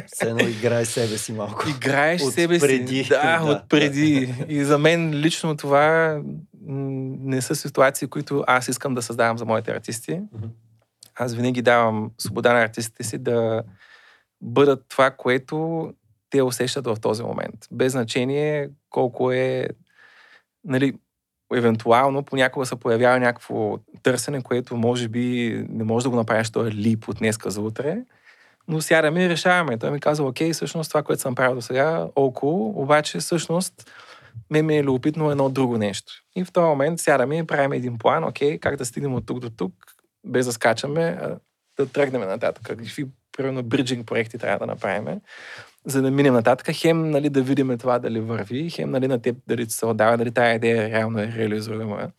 Все едно играй себе си малко. Играеш от себе преди. си. Да, да, от преди. И за мен лично това не са ситуации, които аз искам да създавам за моите артисти. Аз винаги давам свобода на артистите си да бъдат това, което те усещат в този момент. Без значение колко е нали, евентуално понякога се появява някакво търсене, което може би не може да го направиш този лип от днеска за утре, но сядаме и решаваме. Той ми казва, окей, всъщност това, което съм правил до сега, около, обаче всъщност ме ми е любопитно едно друго нещо. И в този момент сядаме и правим един план, окей, как да стигнем от тук до тук, без да скачаме, да тръгнем нататък. Какви, примерно, бриджинг проекти трябва да направим за да минем нататък, хем нали, да видим това дали върви, хем нали, на теб дали се отдава, дали тази идея реално е реализуема,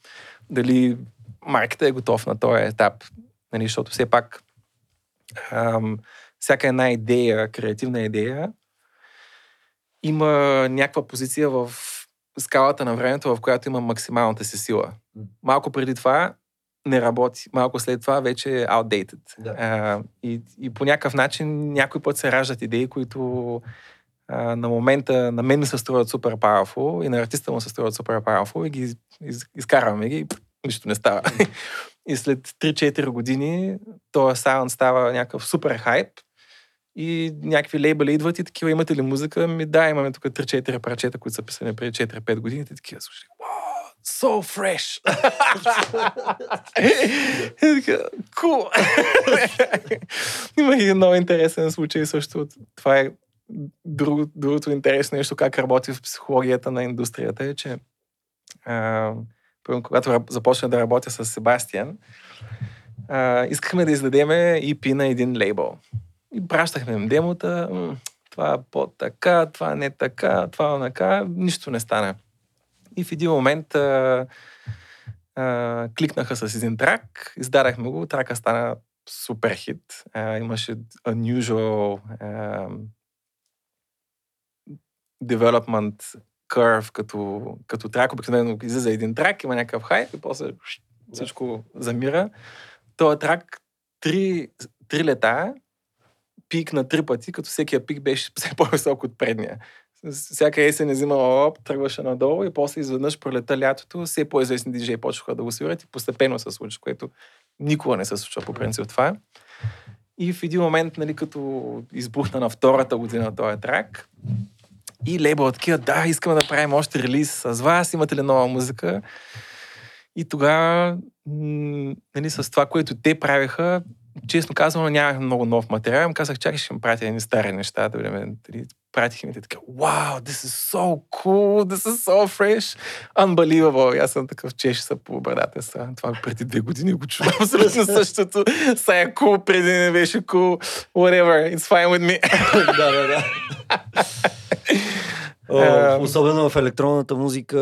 дали маркета е готов на този етап, нали, защото все пак ам, всяка една идея, креативна идея, има някаква позиция в скалата на времето, в която има максималната си сила. Малко преди това не работи. Малко след това вече е outdated. Да. А, и, и по някакъв начин някой път се раждат идеи, които а, на момента на мен ми се струват супер powerful и на артиста му се струват супер powerful и ги из, из, изкарваме ги и нищо не става. и след 3-4 години този саунд става някакъв супер хайп и някакви лейбъли идват и такива, имате ли музика? Ми да, имаме тук 3-4 парчета, които са писани преди 4-5 години. И такива, слушай, wow, so fresh! cool! Има и много интересен случай също. Това е друго, другото интересно нещо, как работи в психологията на индустрията е, че а, когато раб- започна да работя с Себастиан, а, искахме да издадеме EP на един лейбъл. И пращахме им демота, това е по-така, това не така, това така, нищо не стана. И в един момент а, а, кликнаха с един трак, издадахме го, трака стана супер хит. А, имаше unusual а, development curve като, като трак. Обикновено излиза един трак, има някакъв хайп и после всичко замира. Този трак три, три лета пик на три пъти, като всекия пик беше все по-висок от предния. Всяка есен е взимала оп, тръгваше надолу и после изведнъж пролета лятото, все по-известни диджеи почнаха да го свират и постепенно се случва, което никога не се случва по принцип това. И в един момент, нали, като избухна на втората година този трак, и лейбъл такива, да, искаме да правим още релиз с вас, имате ли нова музика? И тогава, нали, с това, което те правиха, честно казвам, нямах много нов материал. Им казах, чакай, ще им пратя едни стари неща, да видим. Дали, пратих им те така, wow, this is so cool, this is so fresh, unbelievable. И аз съм такъв чеш са по брадата са. Това преди две години го чувам абсолютно същото. Са е cool, преди не беше cool, whatever, it's fine with me. да, да, да. Особено в електронната музика.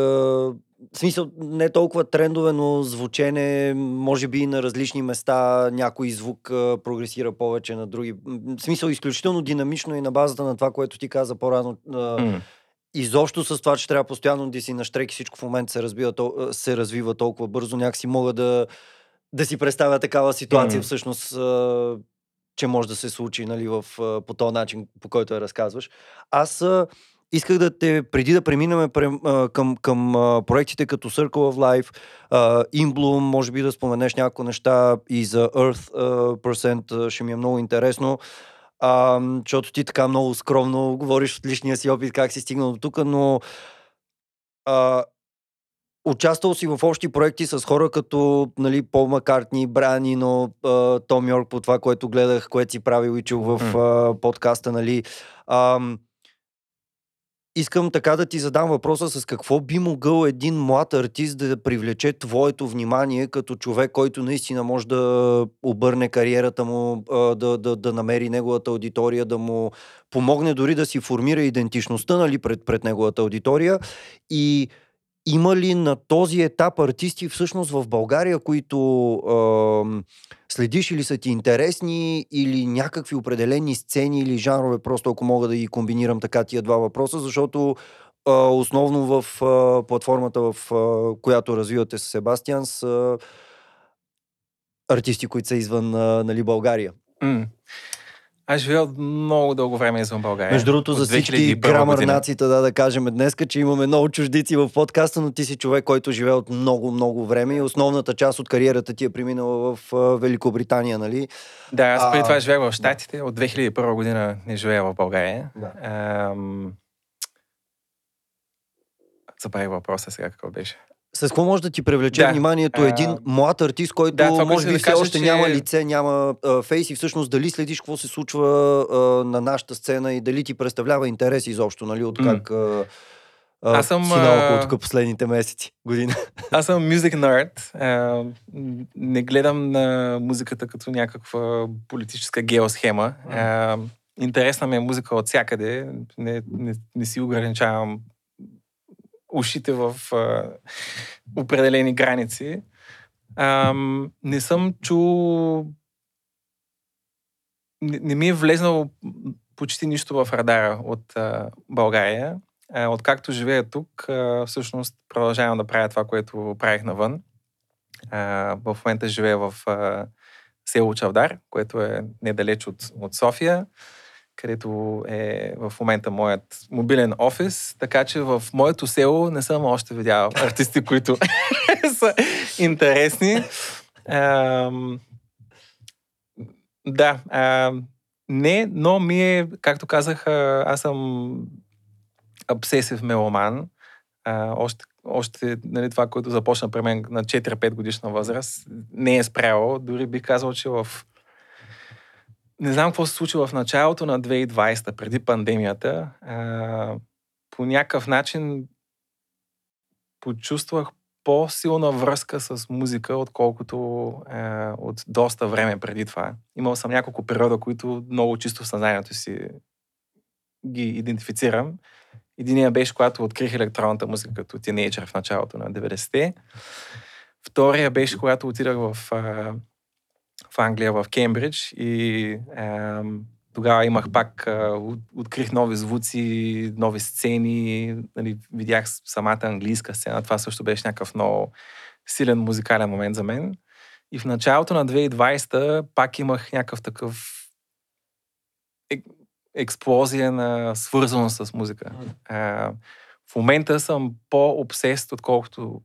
В смисъл, не толкова трендове, но звучене, може би на различни места някой звук прогресира повече на други. В смисъл, изключително динамично и на базата на това, което ти каза по-рано. М. изобщо с това, че трябва постоянно да си на штрек и всичко в момента се, разбива, се развива толкова бързо, някакси мога да, да си представя такава ситуация Мгм. всъщност, че може да се случи нали, в, по този начин, по който я разказваш. Аз исках да те, преди да преминем прем, а, към, към а, проектите като Circle of Life, а, Inbloom, може би да споменеш няколко неща и за Earth а, Percent, а, ще ми е много интересно. А, защото ти така много скромно говориш от личния си опит, как си стигнал до тук, но а, участвал си в общи проекти с хора като нали, Пол Маккартни, Брайан Ино, а, Том Йорк, по това, което гледах, което си правил и чул в а, подкаста. Нали. Ам, искам така да ти задам въпроса с какво би могъл един млад артист да привлече твоето внимание като човек, който наистина може да обърне кариерата му, да, да, да намери неговата аудитория, да му помогне дори да си формира идентичността нали, пред, пред неговата аудитория? И има ли на този етап артисти всъщност в България, които ам, следиш или са ти интересни, или някакви определени сцени или жанрове, просто ако мога да ги комбинирам така тия два въпроса, защото а, основно в а, платформата, в а, която развивате с Себастиан, са артисти, които са извън а, нали, България. М. Аз живея много дълго време извън България. Между другото, От за всички 2001 грамър година. нацията, да, да кажем днес, че имаме много чуждици в подкаста, но ти си човек, който живее от много, много време и основната част от кариерата ти е преминала в Великобритания, нали? Да, аз преди това живеех в Штатите. От 2001 година не живея в България. Да. Ам... Забравих въпроса сега какво беше. С какво може да ти привлече Да, вниманието а, един млад артист, който да, това, може би да все още че- няма лице, няма а, фейс и всъщност дали следиш какво се случва а, на нашата сцена и дали ти представлява интерес изобщо, нали, от как а, а, Аз съм, си наоколо тук последните месеци, година. Аз съм music nerd. А, не гледам на музиката като някаква политическа геосхема. А, интересна ми е музика от всякъде. Не, не, не си ограничавам ушите в а, определени граници. А, не съм чул... Не, не ми е влезнало почти нищо в радара от а, България. А, откакто живея тук, а, всъщност продължавам да правя това, което правих навън. А, в момента живея в а, село Чавдар, което е недалеч от, от София, където е в момента моят мобилен офис, така че в моето село не съм още видял артисти, които са интересни. А, да, а, не, но ми е, както казах, аз съм обсесив меломан. А, още, още нали, това, което започна при мен на 4-5 годишна възраст, не е спряло. Дори бих казал, че в... Не знам какво се случи в началото на 2020, преди пандемията. А, по някакъв начин почувствах по-силна връзка с музика, отколкото е, от доста време преди това. Имал съм няколко периода, които много чисто в съзнанието си ги идентифицирам. Единия беше, когато открих електронната музика като тинейджър в началото на 90-те. Втория беше, когато отидах в, в Англия, в Кембридж и тогава имах пак, открих нови звуци, нови сцени, нали, видях самата английска сцена. Това също беше някакъв много силен музикален момент за мен. И в началото на 2020 пак имах някакъв такъв експлозия на свързаност с музика. А, в момента съм по-обсест, отколкото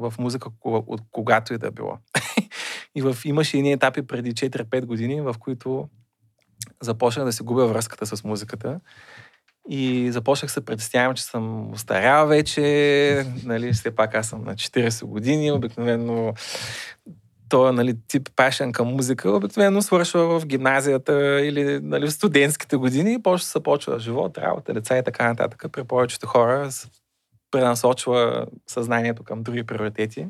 в музика, от когато и да било. и в, имаше едни етапи преди 4-5 години, в които започнах да се губя връзката с музиката. И започнах се представям, че съм устарял вече, нали, все пак аз съм на 40 години, обикновено то нали, тип пашен към музика обикновено свършва в гимназията или нали, в студентските години и после се почва живот, работа, деца и така нататък. При повечето хора пренасочва съзнанието към други приоритети.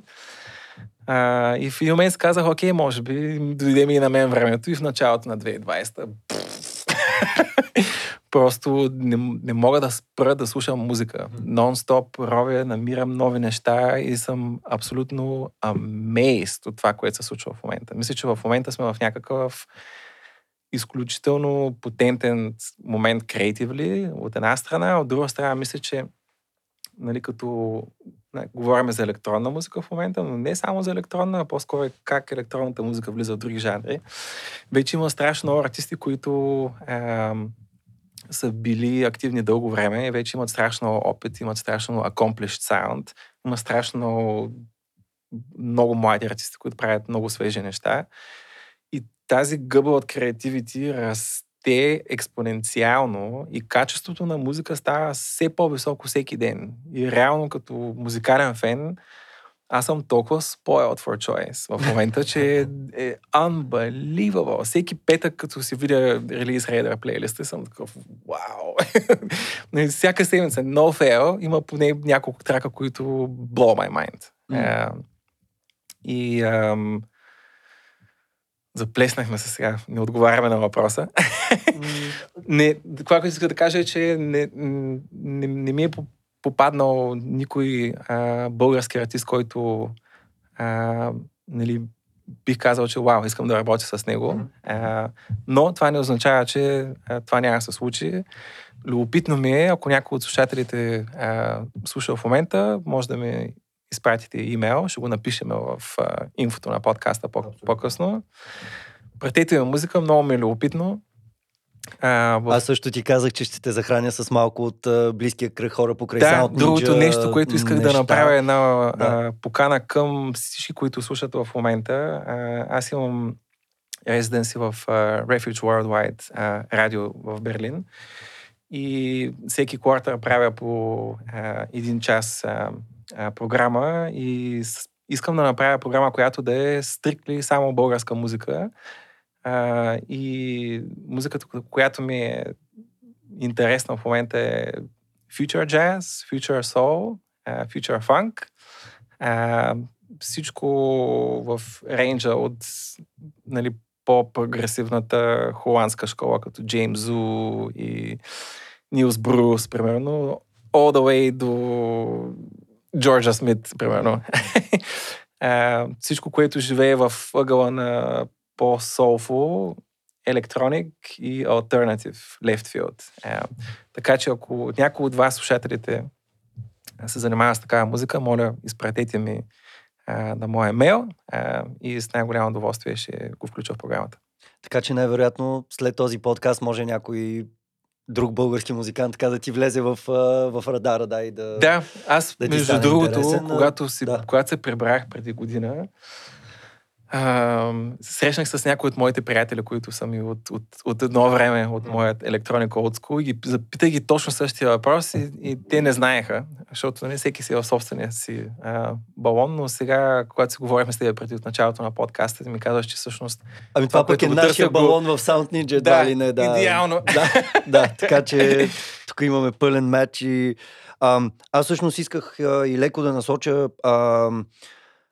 А, и в един момент си казах, окей, може би дойде ми и на мен времето и в началото на 2020 просто не, не мога да спра да слушам музика. Нон-стоп ровя, намирам нови неща и съм абсолютно amazed от това, което се случва в момента. Мисля, че в момента сме в някакъв изключително потентен момент креативли от една страна, от друга страна мисля, че нали, като не, говорим за електронна музика в момента, но не само за електронна, а по-скоро е как електронната музика влиза в други жанри. Вече има страшно много артисти, които е, са били активни дълго време и вече имат страшно опит, имат страшно accomplished sound, има страшно много млади артисти, които правят много свежи неща. И тази гъба от креативити расте експоненциално и качеството на музика става все по-високо всеки ден. И реално като музикален фен аз съм толкова spoiled for choice в момента, че е unbelievable. Всеки петък, като си видя релиз рейдер плейлиста, съм такъв, вау. Всяка седмица, no fail, има поне няколко трака, които blow my mind. Mm. Uh, и um, заплеснахме се сега, не отговаряме на въпроса. Не, това, което иска да кажа е, че не, не, не ми е попаднал никой а, български артист, който а, нали, бих казал, че вау, искам да работя с него. А, но това не означава, че а, това няма да се случи. Любопитно ми е, ако някой от слушателите а, слуша в момента, може да ми изпратите имейл, ще го напишем в а, инфото на подкаста по- по-късно. Пратете ми музика, много ми е любопитно. А, в... Аз също ти казах, че ще те захраня с малко от а, близкия кръг хора покрай да, Sound другото нещо, което исках неща. да направя е една да. а, покана към всички, които слушат в момента. А, аз имам резиденси в а, Refuge Worldwide а, радио в Берлин и всеки квартал правя по а, един час а, програма и искам да направя програма, която да е стрикли само българска музика а, и музиката, която ми е интересна в момента е Future Jazz, Future Soul, uh, Future Funk. Uh, всичко в рейнджа от нали, по-прогресивната холандска школа, като Джеймс Зу и Нилс Брус, примерно, all the way до Джорджа Смит, примерно. uh, всичко, което живее в ъгъла на по-солфул Electronic и Alternative Left. А, така че ако някой от вас, слушателите, се занимава с такава музика, моля, изпратете ми а, на моя мейл и с най-голямо удоволствие ще го включа в програмата. Така че най-вероятно след този подкаст може някой друг български музикант така да ти влезе в, в радара, да, и да. Да, аз, да между другото, когато, си, да. когато се пребрах преди година, а, срещнах с някои от моите приятели, които са ми от, от, от едно време, от моят електроник old school, и ги запитах ги точно същия въпрос и, и те не знаеха, защото не нали, всеки си е в собствения си а, балон, но сега, когато си говорихме с теб преди от началото на подкаста, ми казваш, че всъщност... Ами това, това пък е нашия балон в Sound Ninja, да, ли не, да. идеално. Да, да, така че тук имаме пълен матч и... А, аз всъщност исках а, и леко да насоча... А,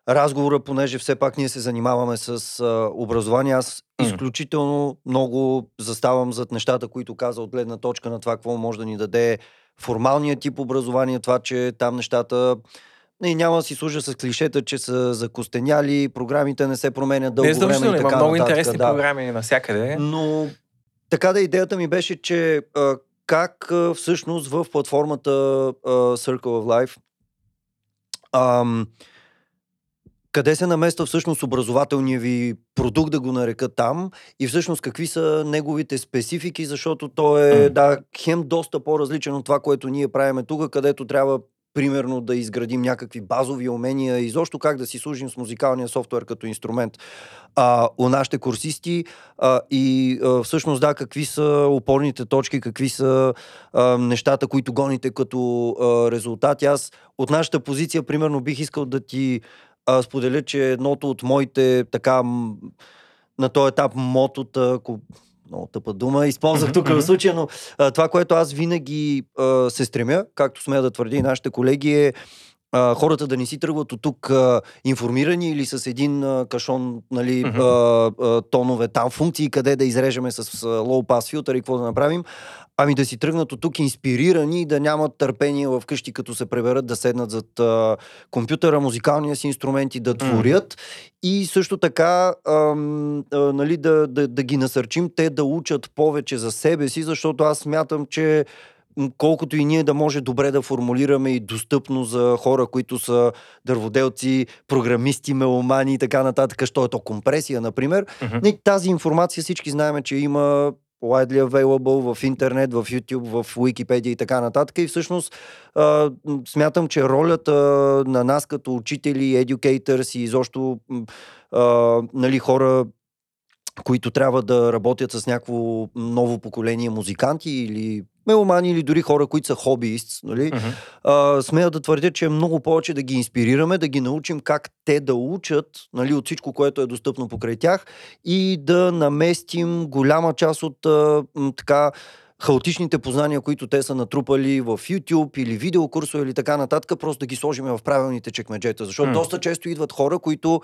разговора, понеже все пак ние се занимаваме с а, образование. Аз изключително много заставам зад нещата, които каза от гледна точка на това, какво може да ни даде формалния тип образование, това, че там нещата не, няма да си служа с клишета, че са закостеняли, програмите не се променят дълго не, време и така има много интересни да. програми навсякъде. Но така да идеята ми беше, че а, как а, всъщност в платформата а, Circle of Life а, къде се намества всъщност образователния ви продукт, да го нарека там, и всъщност какви са неговите специфики, защото той е, да, хем доста по-различен от това, което ние правиме тук, където трябва примерно да изградим някакви базови умения и защо как да си служим с музикалния софтуер като инструмент а, у нашите курсисти а, и а, всъщност да, какви са опорните точки, какви са а, нещата, които гоните като а, резултати. Аз от нашата позиция, примерно, бих искал да ти а, споделя, че едното от моите така на този етап мотота, ако много тъпа дума, използвах тук в случая, но а, това, което аз винаги а, се стремя, както сме да твърди и нашите колеги, е а, хората да не си тръгват от тук а, информирани или с един а, кашон нали, а, а, тонове там функции, къде да изрежеме с а, low pass филтър и какво да направим, ами да си тръгнат от тук инспирирани и да нямат търпение в къщи, като се преберат да седнат зад а, компютъра, музикалния си инструменти да творят. Mm. и също така ам, а, нали, да, да, да ги насърчим те да учат повече за себе си, защото аз смятам, че колкото и ние да може добре да формулираме и достъпно за хора, които са дърводелци, програмисти, меломани и така нататък, що е то компресия, например. Mm-hmm. Тази информация всички знаем, че има widely available в интернет, в YouTube, в Wikipedia и така нататък. И всъщност а, смятам, че ролята на нас като учители, educators и изобщо а, нали, хора, които трябва да работят с някакво ново поколение музиканти или меломани или дори хора, които са хобиист, нали, а, смея да твърдя, че е много повече да ги инспирираме, да ги научим как те да учат нали, от всичко, което е достъпно покрай тях и да наместим голяма част от а, така хаотичните познания, които те са натрупали в YouTube или видеокурсове или така нататък, просто да ги сложим в правилните чекмеджета. Защото mm. доста често идват хора, които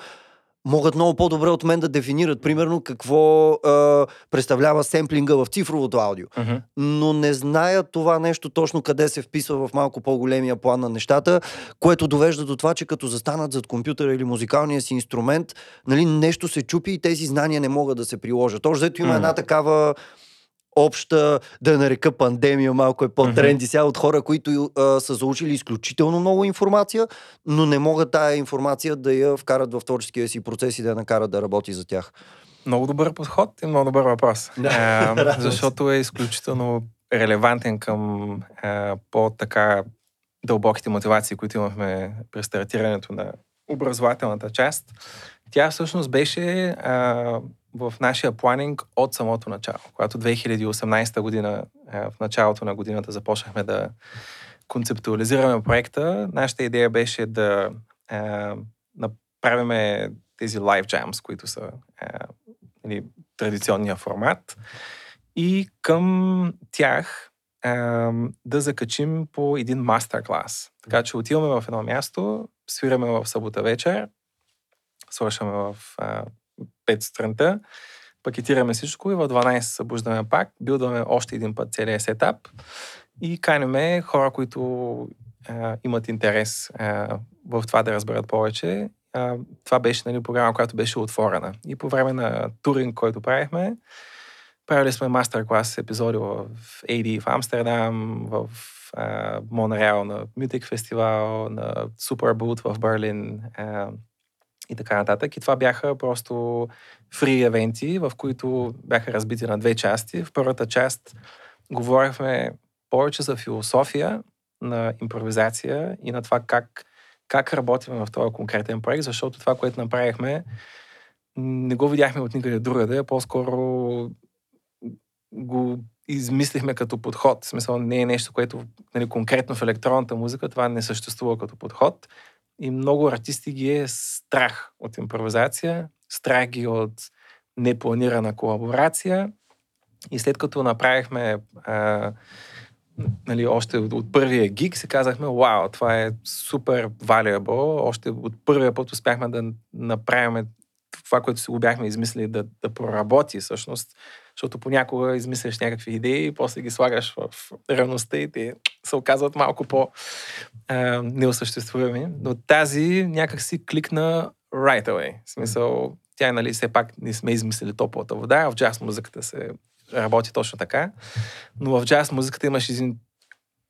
могат много по-добре от мен да дефинират, примерно, какво а, представлява семплинга в цифровото аудио. Uh-huh. Но не знаят това нещо точно къде се вписва в малко по-големия план на нещата, което довежда до това, че като застанат зад компютъра или музикалния си инструмент, нали, нещо се чупи и тези знания не могат да се приложат. Още зато има uh-huh. една такава обща, да нарека пандемия, малко е по-тренди сега от хора, които а, са заучили изключително много информация, но не могат тая информация да я вкарат в творческия си процес и да я накарат да работи за тях. Много добър подход и много добър въпрос. Да, а, защото е изключително релевантен към а, по-така дълбоките мотивации, които имахме при стартирането на образователната част. Тя всъщност беше а, в нашия планинг от самото начало. Когато 2018 година, в началото на годината започнахме да концептуализираме проекта, нашата идея беше да е, направиме тези live jams, които са е, нали, традиционния формат и към тях е, да закачим по един мастер-клас. Така че отиваме в едно място, свираме в събота вечер, свършваме в 5 сутринта, пакетираме всичко и в 12 събуждаме пак, билдваме още един път целият сетап и канеме хора, които а, имат интерес а, в това да разберат повече. А, това беше нали, програма, която беше отворена. И по време на туринг, който правихме, Правили сме мастер-клас епизоди в AD в Амстердам, в Монреал на Мютик фестивал, на Superboot в Берлин а, и така нататък. И това бяха просто фри евенти, в които бяха разбити на две части. В първата част говорихме повече за философия на импровизация и на това как, как работим в този конкретен проект, защото това, което направихме, не го видяхме от никъде другаде, по-скоро го измислихме като подход. В смисъл не е нещо, което нали, конкретно в електронната музика това не съществува като подход. И много артисти ги е страх от импровизация, страх ги от непланирана колаборация. И след като направихме а, нали, още от, от първия гиг, си казахме, вау, това е супер valuable. Още от първия път успяхме да направим това, което си го бяхме измислили да, да проработи всъщност, защото понякога измисляш някакви идеи и после ги слагаш в реалността и те се оказват малко по-неосъществуеми. Но тази някак си кликна right away. В смисъл, тя нали, все пак не сме измислили топлата вода, в джаз музиката се работи точно така, но в джаз музиката имаш един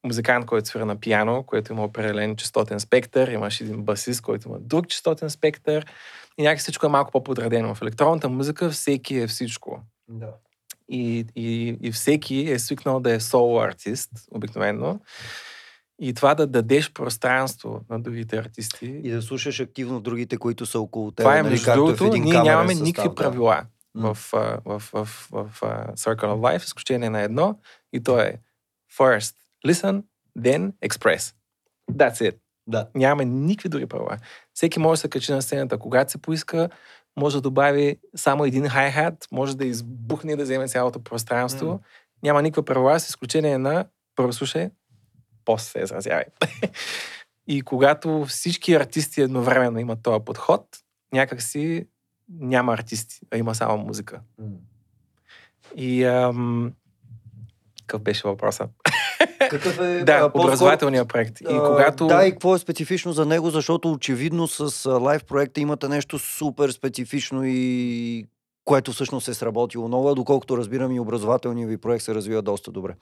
музикант, който свира на пиано, който има определен частотен спектър, имаш един басист, който има друг частотен спектър и някак всичко е малко по-подредено. В електронната музика всеки е всичко. Да. И, и, и всеки е свикнал да е соло артист, обикновено. И това да дадеш пространство на другите артисти. И да слушаш активно другите, които са около теб. Това е нали, между другото, ние нямаме състав, никакви да. правила М. в, в, в, в, в Circle of Life, изключение на едно, и то е first listen, then express. That's it. Да. Нямаме никакви други правила. Всеки може да се качи на сцената, когато се поиска, може да добави само един хай-хат, може да избухне и да вземе цялото пространство. М. Няма никаква правила, с изключение на първо слушай, после се изразявай. и когато всички артисти едновременно имат този подход, някакси няма артисти, а има само музика. М. И ам, какъв беше въпросът? Какъв е Да, образователният проект. И когато... Да, и какво е специфично за него, защото очевидно с лайв проекта имате нещо супер специфично и което всъщност е сработило много, а доколкото разбирам и образователният ви проект се развива доста добре.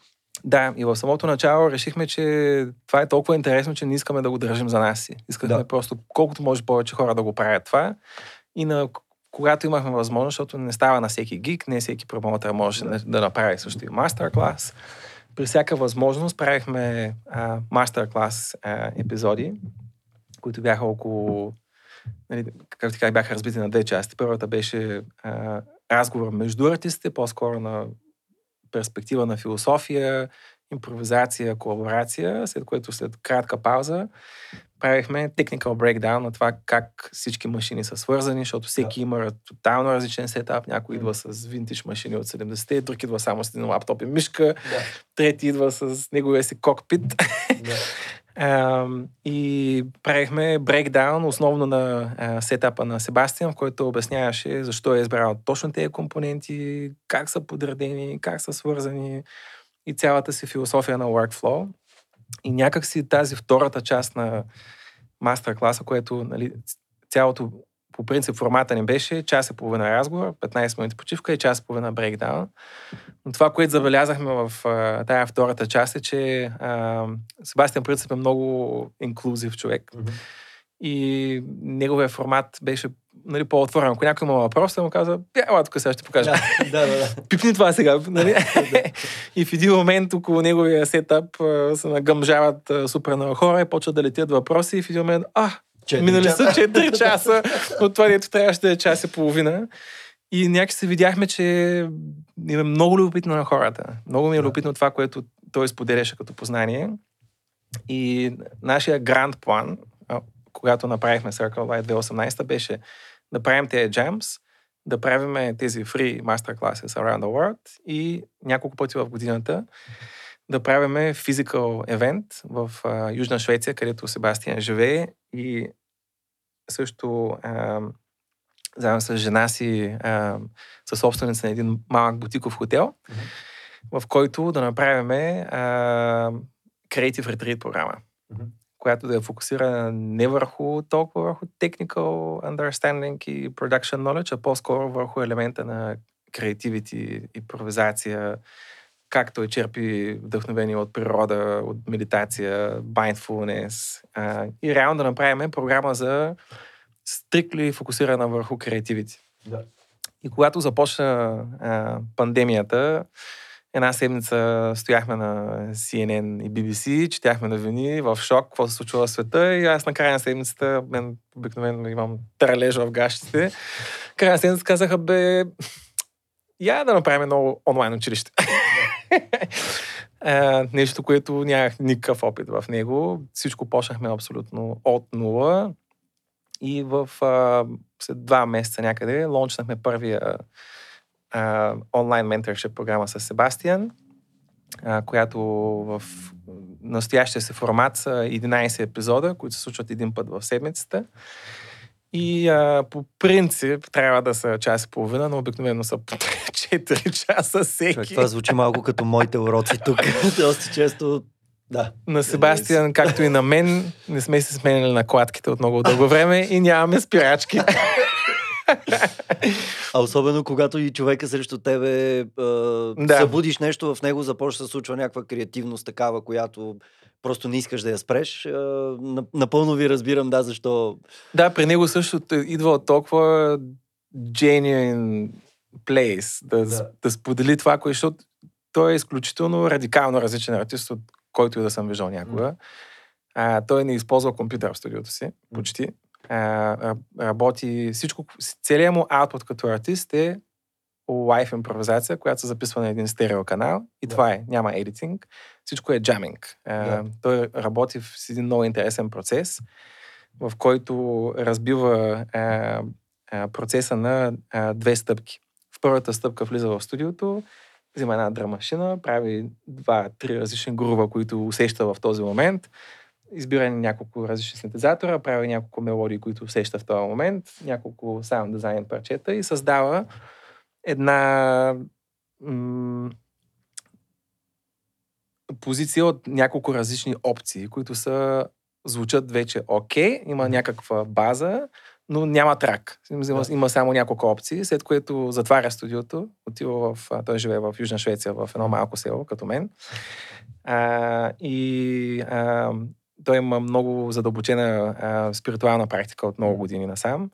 Да, и в самото начало решихме, че това е толкова интересно, че не искаме да го държим за нас си. Искахме Да. просто колкото може повече хора да го правят това. И на, когато имахме възможност, защото не става на всеки гик, не всеки промоутър може да, да направи също и мастер-клас. При всяка възможност правихме мастер-клас епизоди, които бяха около, нали, както казах, бяха разбити на две части. Първата беше а, разговор между артистите, по-скоро на перспектива на философия, импровизация, колаборация, след което след кратка пауза правихме technical breakdown на това как всички машини са свързани, защото всеки има тотално различен сетап. Някой идва с винтиж машини от 70-те, друг идва само с един лаптоп и мишка, Да. трети идва с неговия си кокпит. да. И правихме брейкдаун основно на а, сетапа на Себастиан, в който обясняваше защо е избрал точно тези компоненти, как са подредени, как са свързани и цялата си философия на workflow. И някак си тази втората част на мастер-класа, което нали, цялото по принцип формата ни беше час и половина разговор, 15 минути почивка и час и половина брейкдаун. Но това, което забелязахме в а, тая втората част е, че а, Себастиан принцип е много инклюзив човек. И неговия формат беше нали, по-отворен. Ако някой има въпрос, му казва, ела тук сега ще покажа. Да, да, да. Пипни това сега. Нали? и в един момент около неговия сетъп а, се нагъмжават супер много хора и почват да летят въпроси и в един момент, а, Четири минали часа. са 4 часа от това, дето трябваше да е час и половина. И някак се видяхме, че им е много любопитно на хората. Много ми е любопитно това, което той споделяше като познание. И нашия гранд план, когато направихме Circle Light 2018, беше да правим тези jams, да правим тези free masterclasses around the world и няколко пъти в годината да правим physical евент в а, Южна Швеция, където Себастиан живее и също а, заедно с жена си, а, със собственица на един малък бутиков хотел, в който да направим а, Creative Retreat програма, Мгм. Която да е фокусирана не върху толкова върху technical understanding и production knowledge, а по-скоро върху елемента на креативити, импровизация, как той черпи вдъхновение от природа, от медитация, mindfulness. А, и реално да направим програма за стрикли фокусирана върху креативити. Да. И когато започна а, пандемията, една седмица стояхме на CNN и BBC, четяхме новини в шок, какво се случва в света и аз на края на седмицата, мен обикновено имам тралежа в гащите, края на седмицата казаха, бе, я да направим едно онлайн училище. Нещо, което нямах никакъв опит в него. Всичко почнахме абсолютно от нула. И в uh, след два месеца някъде лончнахме първия онлайн менторшип програма с Себастиан, uh, която в настоящия се формат са 11 епизода, които се случват един път в седмицата. И а, по принцип трябва да са час и половина, но обикновено са по 4 часа всеки. Човек, това звучи малко като моите уроци тук. Доста често да. На Себастиан, както и на мен, не сме се сменили накладките от много дълго време и нямаме спирачки. А особено когато и човека срещу тебе е, да. събудиш нещо в него, започва да се случва някаква креативност такава, която просто не искаш да я спреш. Е, напълно ви разбирам, да, защо. Да, при него също идва толкова genuine place да, да. да сподели това, което, защото той е изключително радикално различен артист от който и да съм виждал някога. Mm. А, той не използва компютър в студиото си, почти. Работи всичко, целият му аутпут като артист е лайф импровизация, която се записва на един стерео канал и yeah. това е, няма едитинг, всичко е джаминг. Yeah. Той работи в един много интересен процес, в който разбива а, а, процеса на а, две стъпки. В първата стъпка влиза в студиото, взима една драмашина, прави два-три различни грува, които усеща в този момент, избира няколко различни синтезатора, прави няколко мелодии, които усеща в този момент, няколко саунд дизайн парчета и създава една м- позиция от няколко различни опции, които са звучат вече окей, okay, има някаква база, но няма трак. Има, има само няколко опции, след което затваря студиото, отива в... Той живее в Южна Швеция, в едно малко село, като мен. А, и а, той има много задълбочена а, спиритуална практика от много години насам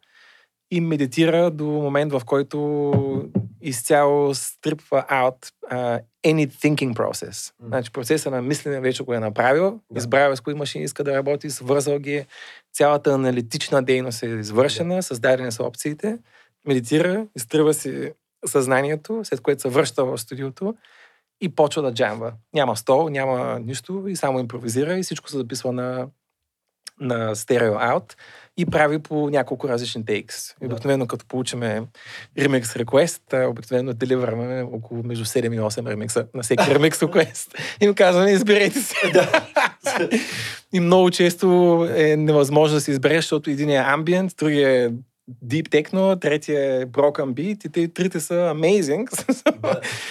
и медитира до момент, в който изцяло стрипва out uh, any thinking process. Mm. Значи процеса на мислене вече го е направил, да. избрал с кои машини иска да работи, свързал ги, цялата аналитична дейност е извършена, да. създадени са опциите, медитира, изтрива си съзнанието, след което се връща в студиото и почва да джамва. Няма стол, няма нищо и само импровизира и всичко се записва на, на стерео аут и прави по няколко различни тейкс. Да. Обикновено като получиме remix request, обикновено деливърваме около между 7 и 8 ремикса на всеки remix request. И му казваме, изберете се. Да. и много често е невъзможно да се избереш, защото един е ambient, другия е Deep Techno, третия е Broken Beat и те трите са amazing.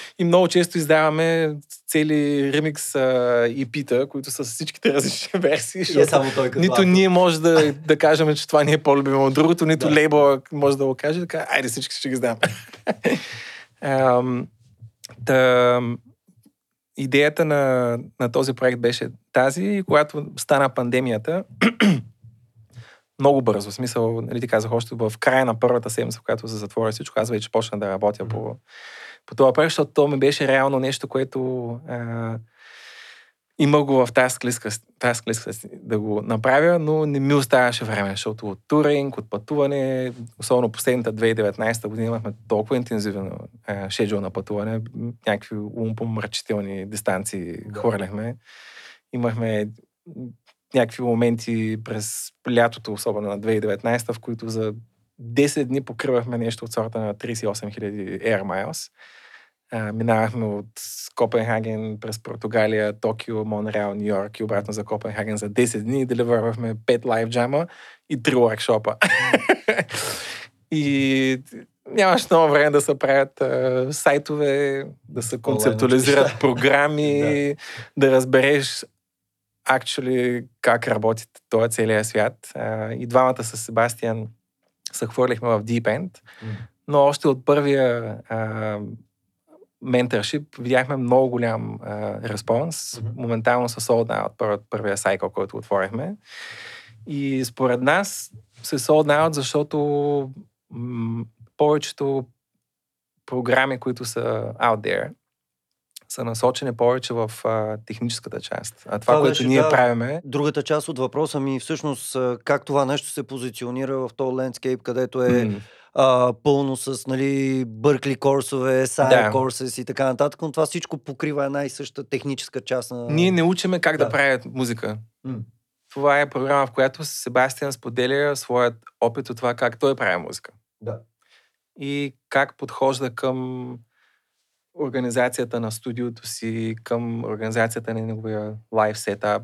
И много често издаваме цели ремикс EP-та, които са с всичките различни версии. Е само той като Нито автор. ние може да, да кажем, че това не е по-любимо от другото, нито да. лейбъл може да го каже, така, айде всички ще ги знам. um, да, идеята на, на този проект беше тази, когато стана пандемията, много бързо. В смисъл, нали ти казах, още в края на първата седмица, в която се затвори всичко, аз вече почна да работя mm-hmm. по, по това проект, защото то ми беше реално нещо, което а, има го в тази склиска да го направя, но не ми оставаше време, защото от туринг, от пътуване, особено последната 2019 година имахме толкова интензивен шеджул на пътуване, някакви умпомрачителни дистанции да. хвърляхме. Имахме някакви моменти през лятото, особено на 2019, в които за 10 дни покривахме нещо от сорта на 38 000 Air Miles. А, минавахме от Копенхаген през Португалия, Токио, Монреал, Нью Йорк и обратно за Копенхаген за 10 дни. Деливървахме 5 лайв джама и 3 workshop и нямаш много време да се правят а, сайтове, да се концептуализират програми, да. да разбереш actually как работи този целият свят. И двамата с Себастиан се хвърлихме в Deep End. Mm. но още от първия а, менторшип видяхме много голям а, респонс. Моментално се sold out първият, първия сайкъл, който отворихме. И според нас се sold out, защото м- повечето програми, които са out there, са насочени повече в а, техническата част. А това, Това което беше, ние да. правиме, Другата част от въпроса ми всъщност как това нещо се позиционира в този лендскейп, където е м, а, пълно с нали, Бъркли курсове, Сайер Да. Courses и така нататък, но това всичко покрива една и съща техническа част на... ние не учиме как да, Да. правят музика. М. Това е програма, в която Себастиан споделя своят опит от това как той прави музика. Да. И как подхожда към организацията на студиото си, към организацията на неговия лайф сетап,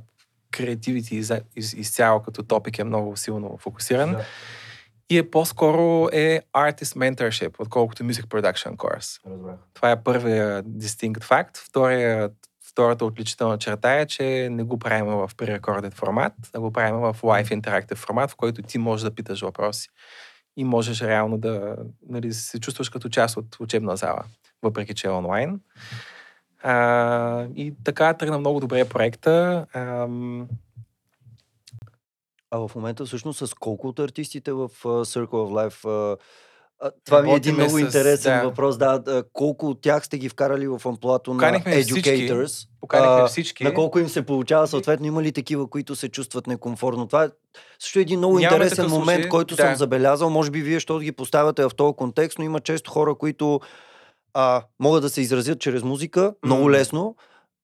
креативити из, из, изцяло като топик е много силно фокусиран. Да. И е по-скоро е artist mentorship, отколкото music production course. Разбрах. Това е първия distinct факт. Втория, втората отличителна черта е, че не го правим в pre-recorded формат, а го правим в live interactive формат, в който ти можеш да питаш въпроси. И можеш реално да нали, се чувстваш като част от учебна зала, въпреки че е онлайн. А, и така тръгна много добре проекта. Ам, А в момента всъщност с колко от артистите в Circle of Life а, това ми е един много с- интересен да. въпрос. Да, колко от тях сте ги вкарали в амплуато на Поканихме всички. educators? поканихме всички. На колко им се получава? Съответно, има ли такива, които се чувстват некомфортно? Това е също един много Нямаме интересен момент, случай, който да. съм забелязал. Може би вие, защото ги поставяте в този контекст, но има често хора, които а, могат да се изразят чрез музика, много М. лесно,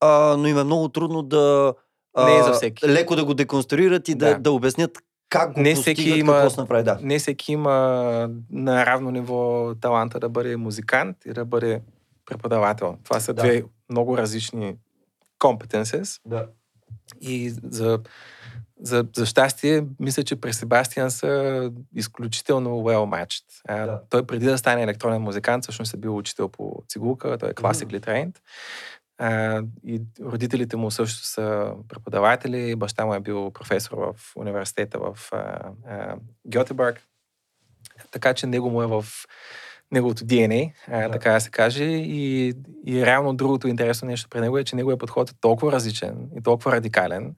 а, но им е много трудно да а, Не е за всеки. леко да го деконструират и да, Да. да обяснят как го Не всеки има- какво се направи. Да. не всеки има на равно ниво таланта да бъде музикант и да бъде преподавател. Това са Да. две много различни competences. Да. И за, за, за щастие, мисля, че през Себастиан са изключително well matched. А, Да. Той преди да стане електронен музикант, всъщност е бил учител по цигулка, той е classically trained. А, и родителите му също са преподаватели, баща му е бил професор в университета в а, а, Гьотебърг. Така че него му е в неговото DNA, а, Да. така да се каже. И, и реално другото интересно нещо при него е, че неговият подход е толкова различен и толкова радикален,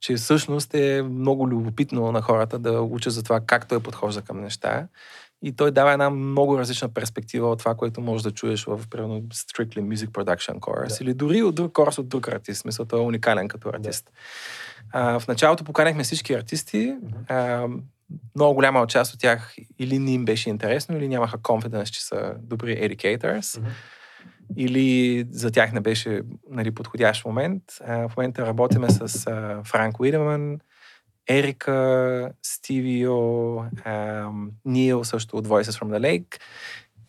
че всъщност е много любопитно на хората да учат за това как той подхожда към неща. И той дава една много различна перспектива от това, което можеш да чуеш в, примерно, Strictly Music Production Course Да. или дори от друг курс от друг артист. Смисъл, той е уникален като артист. А, в началото поканихме всички артисти. А, много голяма част от тях или не им беше интересно, или нямаха confidence, че са добри educators, или за тях не беше нали, подходящ момент. А, в момента работиме с а, Франк Уидеман, Ерика, Стивио, Нил също от Voices from the Lake.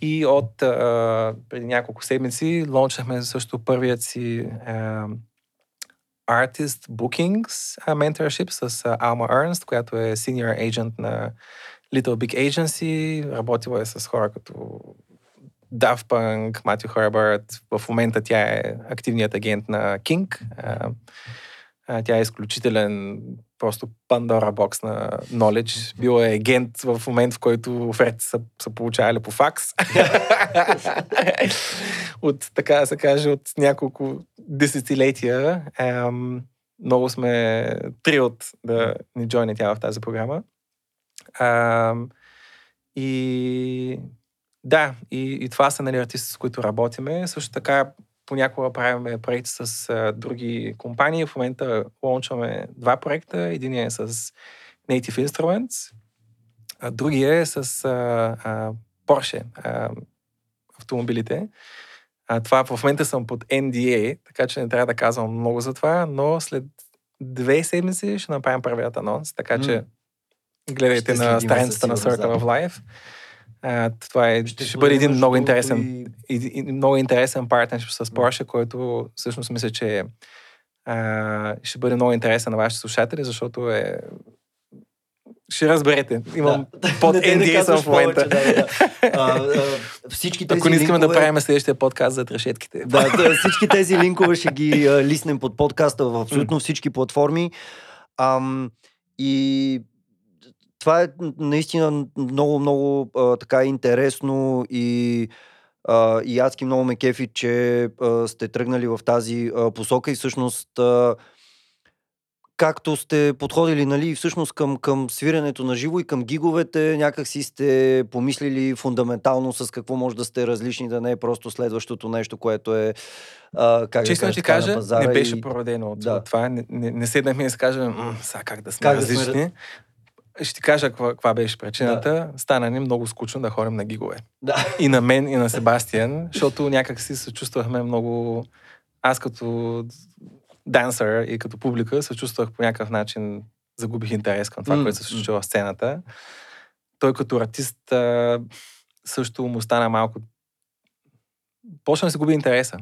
И от а, преди няколко седмици лончахме също първият си ам, Artist Bookings а, mentorship с а, Alma Ernst, която е senior agent на Little Big Agency. Работила е с хора като Daft Punk, Матю Хърбърт. В момента тя е активният агент на King. А, а, тя е изключителен просто Пандора бокс на knowledge. Бил е агент в момент, в който оферти са, са получавали по факс. от, така да се каже, от няколко десетилетия. Ам, много сме три от да ни джойне тя в тази програма. Ам, и да, и, и това са нали, артисти, с които работиме. Също така понякога правиме проекти с а, други компании. В момента лончваме два проекта. Единият е с Native Instruments, а другия е с а, а, Porsche а, автомобилите. А, това в момента съм под NDA, така че не трябва да казвам много за това, но след две седмици ще направим първият анонс, така че гледайте Ще на страницата на Circle да. of Life. А, това е, ще, Ще бъде един много интересен, другото, и... и, много интересен партнершип с. Porsche, който всъщност мисля, че а, ще бъде много интересен на вашите слушатели, защото е ще разберете. Имам Да. под NDA съм в момента. повече, да, да. А, а, всички тези Ако не искаме линкове... да правим следващия подкаст за трешетките. Да, да, всички тези линкове ще ги а, лиснем под подкаста в абсолютно всички платформи. Ам, и това е наистина много, много а, така интересно и а, и адски много ме кефи, че а, сте тръгнали в тази а, посока и всъщност а, както сте подходили, нали, всъщност към, към свирането на живо и към гиговете, някак си сте помислили фундаментално с какво може да сте различни, да не е просто следващото нещо, което е а, как Честно да ти кажа, не беше и... породено от Да. това. Не, не, не седнахме и си кажем, «М, сега как да сме Как да сме различни. Ще ти кажа каква, беше причината. Стана ни много скучно да ходим на гигове. Да. И на мен, и на Себастиан, защото някак си се чувствахме много... Аз като дансър и като публика се чувствах по някакъв начин, загубих интерес към това, М, което се случва в сцената. Той като артист също му стана малко... Почна да се губи интереса.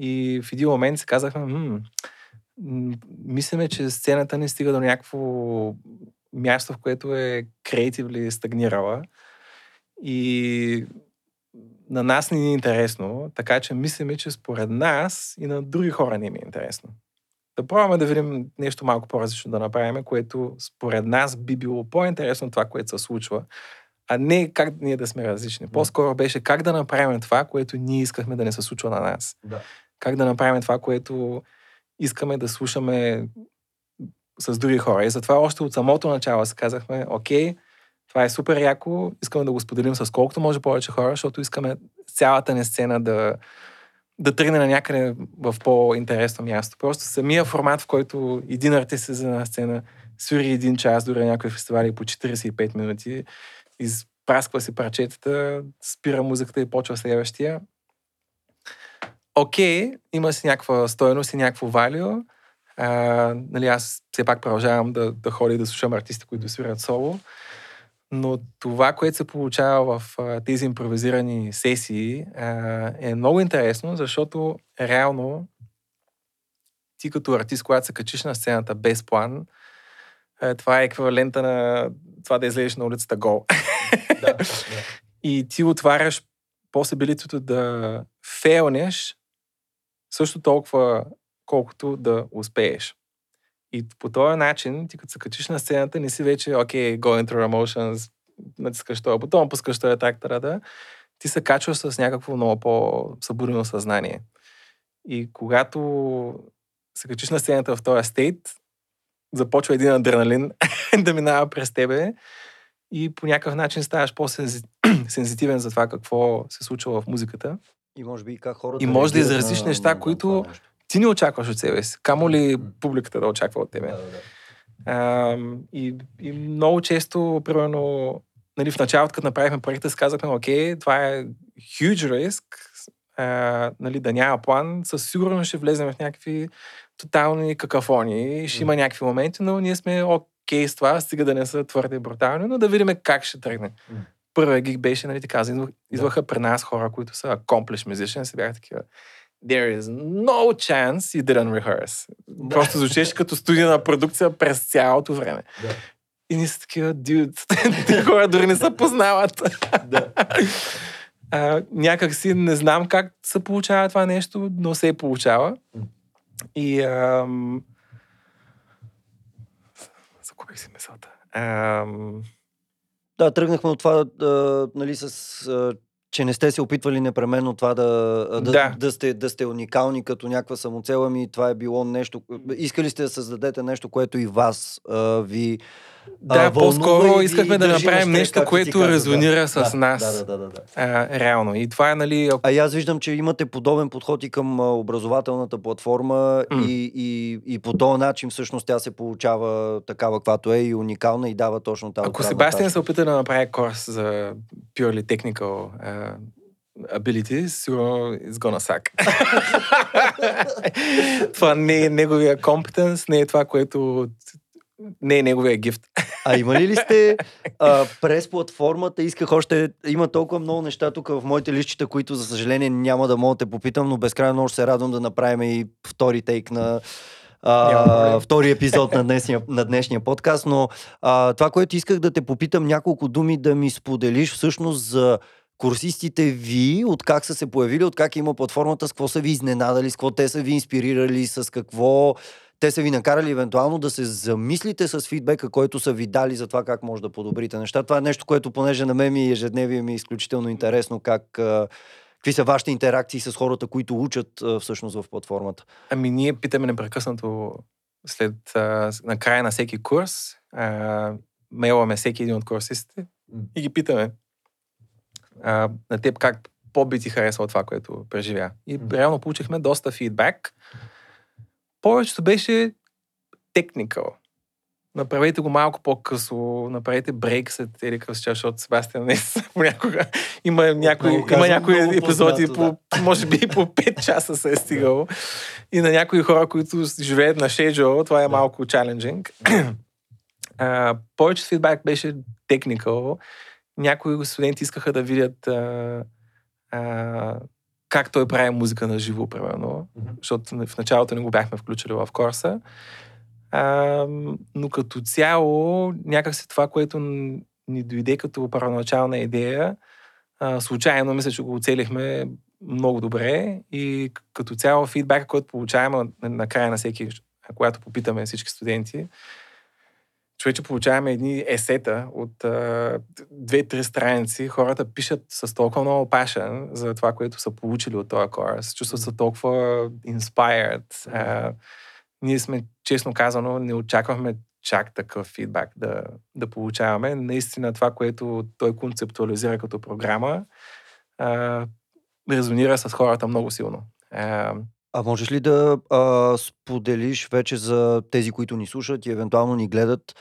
И в един момент си казахме, «М, м, мислиме, че сцената не стига до някакво място, в което е креативли стагнирала. И на нас не ни е интересно, така че мислиме, че според нас и на други хора не ми е интересно. Да пробваме да видим нещо малко по-различно да направим, което според нас би било по-интересно това, което се случва, а не как ние да сме различни. По-скоро беше как да направим това, което ние искахме да не се случва на нас. Да. Как да направим това, което искаме да слушаме с други хора. И затова още от самото начало се казахме, окей, това е супер яко, искаме да го споделим с колкото може повече хора, защото искаме цялата ни сцена да, да тръгне на някъде в по-интересно място. Просто самия формат, в който един артист е на сцена, свири един час, дори някои фестивали по 45 минути, изпрасква си парчетата, спира музиката и почва следващия. Окей, има си някаква стойност и някакво валио. А, нали, аз все пак продължавам да, да ходя и да слушам артисти, които свират соло. Но това, което се получава в а, тези импровизирани сесии, а, е много интересно, защото реално ти като артист, когато се качиш на сцената без план, е, това е еквивалента на това да излезеш на улицата гол. Да, да. И ти отваряш посебилитето да фейлнеш също толкова, колкото да успееш. И по този начин, ти като се качиш на сцената, не си вече, окей, okay, going through emotions, натискаш този бутон, пускаш този трактора, да. Ти се качваш с някакво много по-събудено съзнание. И когато се качиш на сцената в този стейт, започва един адреналин да минава през тебе и по някакъв начин ставаш по-сензитивен за това какво се случва в музиката. И може би как хората И може да изразиш неща, които нещо. Ти не очакваш от себе си. Камо ли публиката да очаква от тебе? Да, да, да. А, и, и много често, примерно, нали, в началото, като направихме проекта, си казахме, окей, това е huge риск, а, нали, да няма план, със сигурност ще влезем в някакви тотални какафонии, ще има някакви моменти, но ние сме окей с това, стига да не са твърде брутални, но да видим как ще тръгне. Първият гиг беше, нали, така, идвах- идваха при нас хора, които са accomplished musicians, бяха такива, there is no chance you didn't rehearse. Да. Просто звучеше като студийна продукция през цялото време. Да. И ние са такива, дюд, тези хора дори не се познават. Да. а, някак си не знам как се получава това нещо, но се получава. М. И ам... загубих си мисълта. Ам... Да, тръгнахме от това, а, нали, с, а, че не сте се опитвали непременно това да, да, Да. да. сте, да сте уникални като някаква самоцел, ами това е било нещо. Искали сте да създадете нещо, което и вас а, ви. Да, по-скоро искахме да направим нещо, което каза, резонира да. с да, нас. Да, да, да, да. А, реално. И това е, нали, А аз виждам, че имате подобен подход и към образователната платформа М. и, и, и по този начин всъщност тя се получава такава, каквато е и уникална и дава точно тази Ако Себастиан се опита да направи курс за purely technical uh, abilities, сигурно it's gonna suck. това не е неговия компетенс, не е това, което не е неговия гифт. А имали ли сте а, през платформата, исках още, има толкова много неща тук в моите листчета, които за съжаление няма да мога да те попитам, но безкрайно много се радвам да направим и втори тейк на а, втори епизод на днешния, на днешния подкаст, но а, това, което исках да те попитам, няколко думи да ми споделиш всъщност за курсистите ви, от как са се появили, от как има платформата, с какво са ви изненадали, с какво те са ви инспирирали, с какво те са ви накарали евентуално да се замислите с фидбека, който са ви дали за това как може да подобрите неща. Това е нещо, което понеже на мен ми е ежедневие ми е изключително интересно как Какви са вашите интеракции с хората, които учат всъщност в платформата? Ами ние питаме непрекъснато след а, на края на всеки курс, а, мейлваме всеки един от курсистите и ги питаме а, на теб как по-би ти харесва това, което преживя. И реално получихме доста фидбак. Повечето беше техникал. Направете го малко по-късо, направете брейк след или къс час, защото Себастиан не понякога има някои, има някои епизоди, по, да. може би по 5 часа се е стигало. И на някои хора, които живеят на шеджо, това е малко чаленджинг. Uh, повече фидбак беше техникал. Някои студенти искаха да видят uh, uh, как той прави музика на живо, примерно, mm-hmm. защото в началото не го бяхме включили в курса. А, но като цяло, някакси това, което ни дойде като първоначална идея, а, случайно мисля, че го оцелихме много добре и като цяло фидбака, който получаваме на края на всеки, когато попитаме всички студенти, човече получаваме едни есета от две-три страници. Хората пишат с толкова много пашен за това, което са получили от този курс. Чувстват се толкова inspired. Uh, ние сме, честно казано, не очаквахме чак такъв фидбак да, да получаваме. Наистина това, което той концептуализира като програма, а, резонира с хората много силно. А, а можеш ли да а, споделиш вече за тези, които ни слушат и евентуално ни гледат,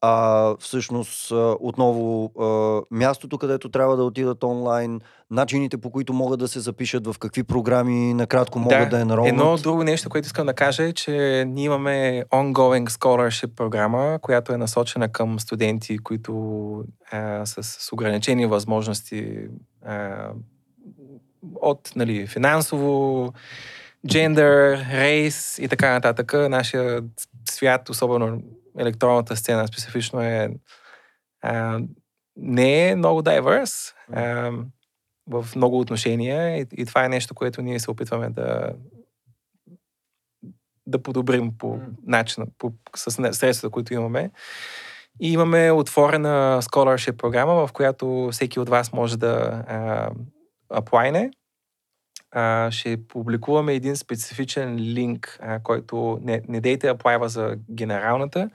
а, всъщност отново а, мястото, където трябва да отидат онлайн, начините по които могат да се запишат, в какви програми накратко могат да, да е народно. Едно друго нещо, което искам да кажа е, че ние имаме ongoing scholarship програма, която е насочена към студенти, които а, с, с ограничени възможности а, от нали, финансово, джендър, рейс и така нататък. Нашия свят, особено електронната сцена специфично е а, не е много diverse а, в много отношения и, и това е нещо, което ние се опитваме да да подобрим по начина, по, с средствата, които имаме. И имаме отворена scholarship програма, в която всеки от вас може да а, аплайне а, ще публикуваме един специфичен линк, а, който не, не дейте аплайва за генералната.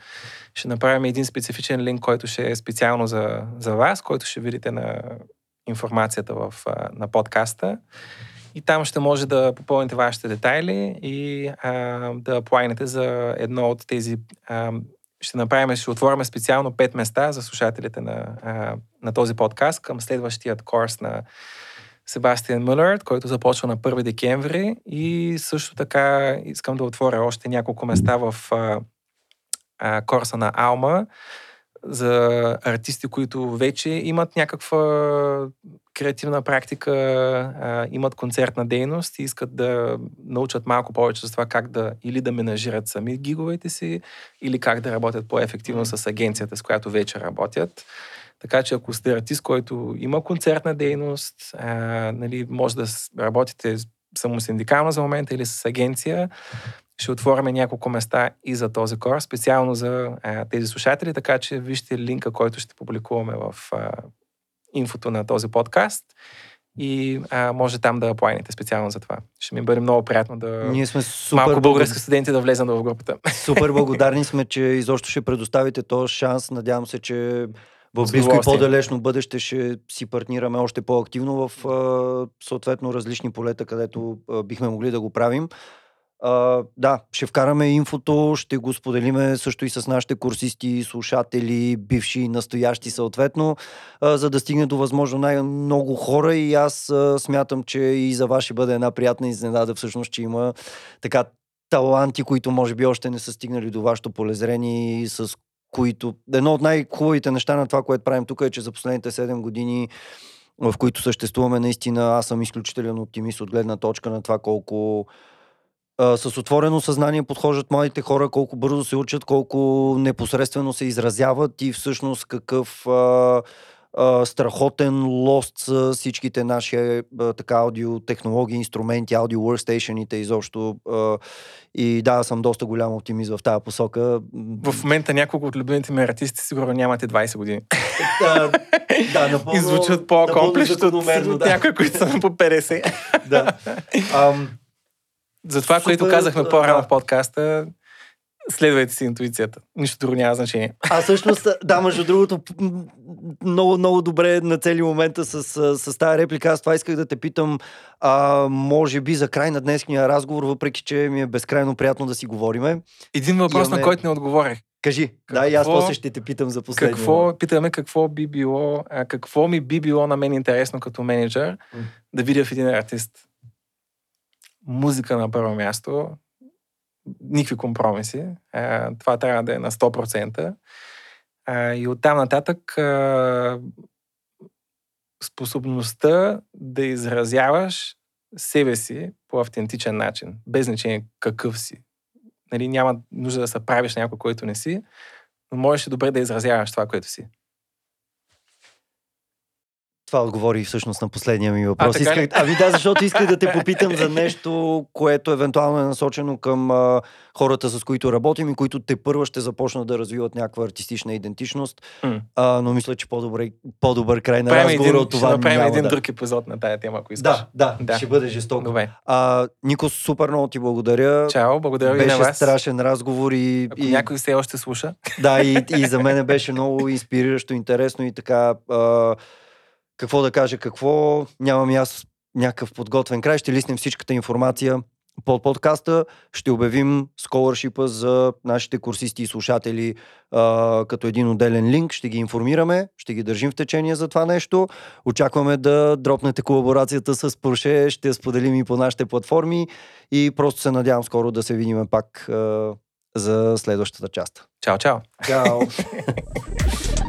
Ще направим един специфичен линк, който ще е специално за, за вас, който ще видите на информацията в, а, на подкаста. И там ще може да попълните вашите детайли и а, да аплайнете за едно от тези. А, ще направим, ще отворим специално пет места за слушателите на, а, на този подкаст към следващият курс на Себастиан Мюллер, който започва на 1 декември и също така искам да отворя още няколко места в а, а, корса на Алма за артисти, които вече имат някаква креативна практика, а, имат концертна дейност и искат да научат малко повече за това как да или да менажират сами гиговете си, или как да работят по-ефективно с агенцията, с която вече работят. Така че ако сте артист, който има концертна дейност, а, нали, може да работите самосиндикално за момента или с агенция, ще отворим няколко места и за този курс, специално за а, тези слушатели, така че вижте линка, който ще публикуваме в а, инфото на този подкаст и а, може там да планите специално за това. Ще ми бъде много приятно да Ние сме супер малко български студенти да влезем в групата. Супер благодарни сме, че изобщо ще предоставите този шанс. Надявам се, че в близко и по-далечно бъдеще ще си партнираме още по-активно в съответно различни полета, където бихме могли да го правим. Uh, да, ще вкараме инфото, ще го споделиме също и с нашите курсисти, слушатели, бивши настоящи съответно, uh, за да стигне до възможно най-много хора и аз uh, смятам, че и за вас ще бъде една приятна изненада всъщност, че има така таланти, които може би още не са стигнали до вашето полезрение и с които... Едно от най-хубавите неща на това, което правим тук е, че за последните 7 години в които съществуваме, наистина аз съм изключителен оптимист от гледна точка на това колко а, с отворено съзнание подхождат младите хора, колко бързо се учат, колко непосредствено се изразяват и всъщност какъв а, а, страхотен лост с всичките наши а, така аудиотехнологии, инструменти, аудио workstationите изобщо. А, и да, съм доста голям оптимист в тази посока. В момента няколко от любимите ми артисти сигурно нямате 20 години. да, да, напълно, И звучат по-акомплищ от, да. някои, които са по 50. да. Ам, За това, Супер, което казахме по-рано да. в подкаста, следвайте си интуицията. Нищо друго няма значение. А всъщност, да, между другото, много, много добре на цели момента с, с, с тази реплика. Аз това исках да те питам, а, може би за край на днескния разговор, въпреки че ми е безкрайно приятно да си говориме. Един въпрос, Имаме- на който не отговорих. Кажи, да, и аз Какво- после ще те питам за последния. Какво, питаме какво би било, а, какво ми би било на мен интересно като менеджер М. да видя в един артист. Музика на първо място, никакви компромиси. А, това трябва да е на 100%. А, и оттам нататък а, способността да изразяваш себе си по автентичен начин, без значение какъв си. Нали, няма нужда да се правиш някой, който не си, но можеш добре да изразяваш това, което си. Това отговори всъщност на последния ми въпрос. така ли? исках, ами да, защото исках да те попитам за нещо, което евентуално е насочено към а, хората, с които работим и които те първа ще започнат да развиват някаква артистична идентичност. М. А, но мисля, че по-добре, по-добър край на Правим разговора един, от ще това направим няма един да. друг епизод на тая тема, ако искаш. Да, да, Да. ще бъде жестоко. Добре. А, Нико, супер много ти благодаря. Чао, благодаря ви на Беше страшен разговор и, Ако и някой все още слуша. да, и, и за мен беше много инспириращо, интересно и така. А, какво да кажа, какво. Нямам и аз някакъв подготвен край. Ще лиснем всичката информация под подкаста. Ще обявим сколършипа за нашите курсисти и слушатели а, като един отделен линк. Ще ги информираме, ще ги държим в течение за това нещо. Очакваме да дропнете колаборацията с Porsche. Ще я споделим и по нашите платформи. И просто се надявам скоро да се видим пак а, за следващата част. Чао, чао. Чао!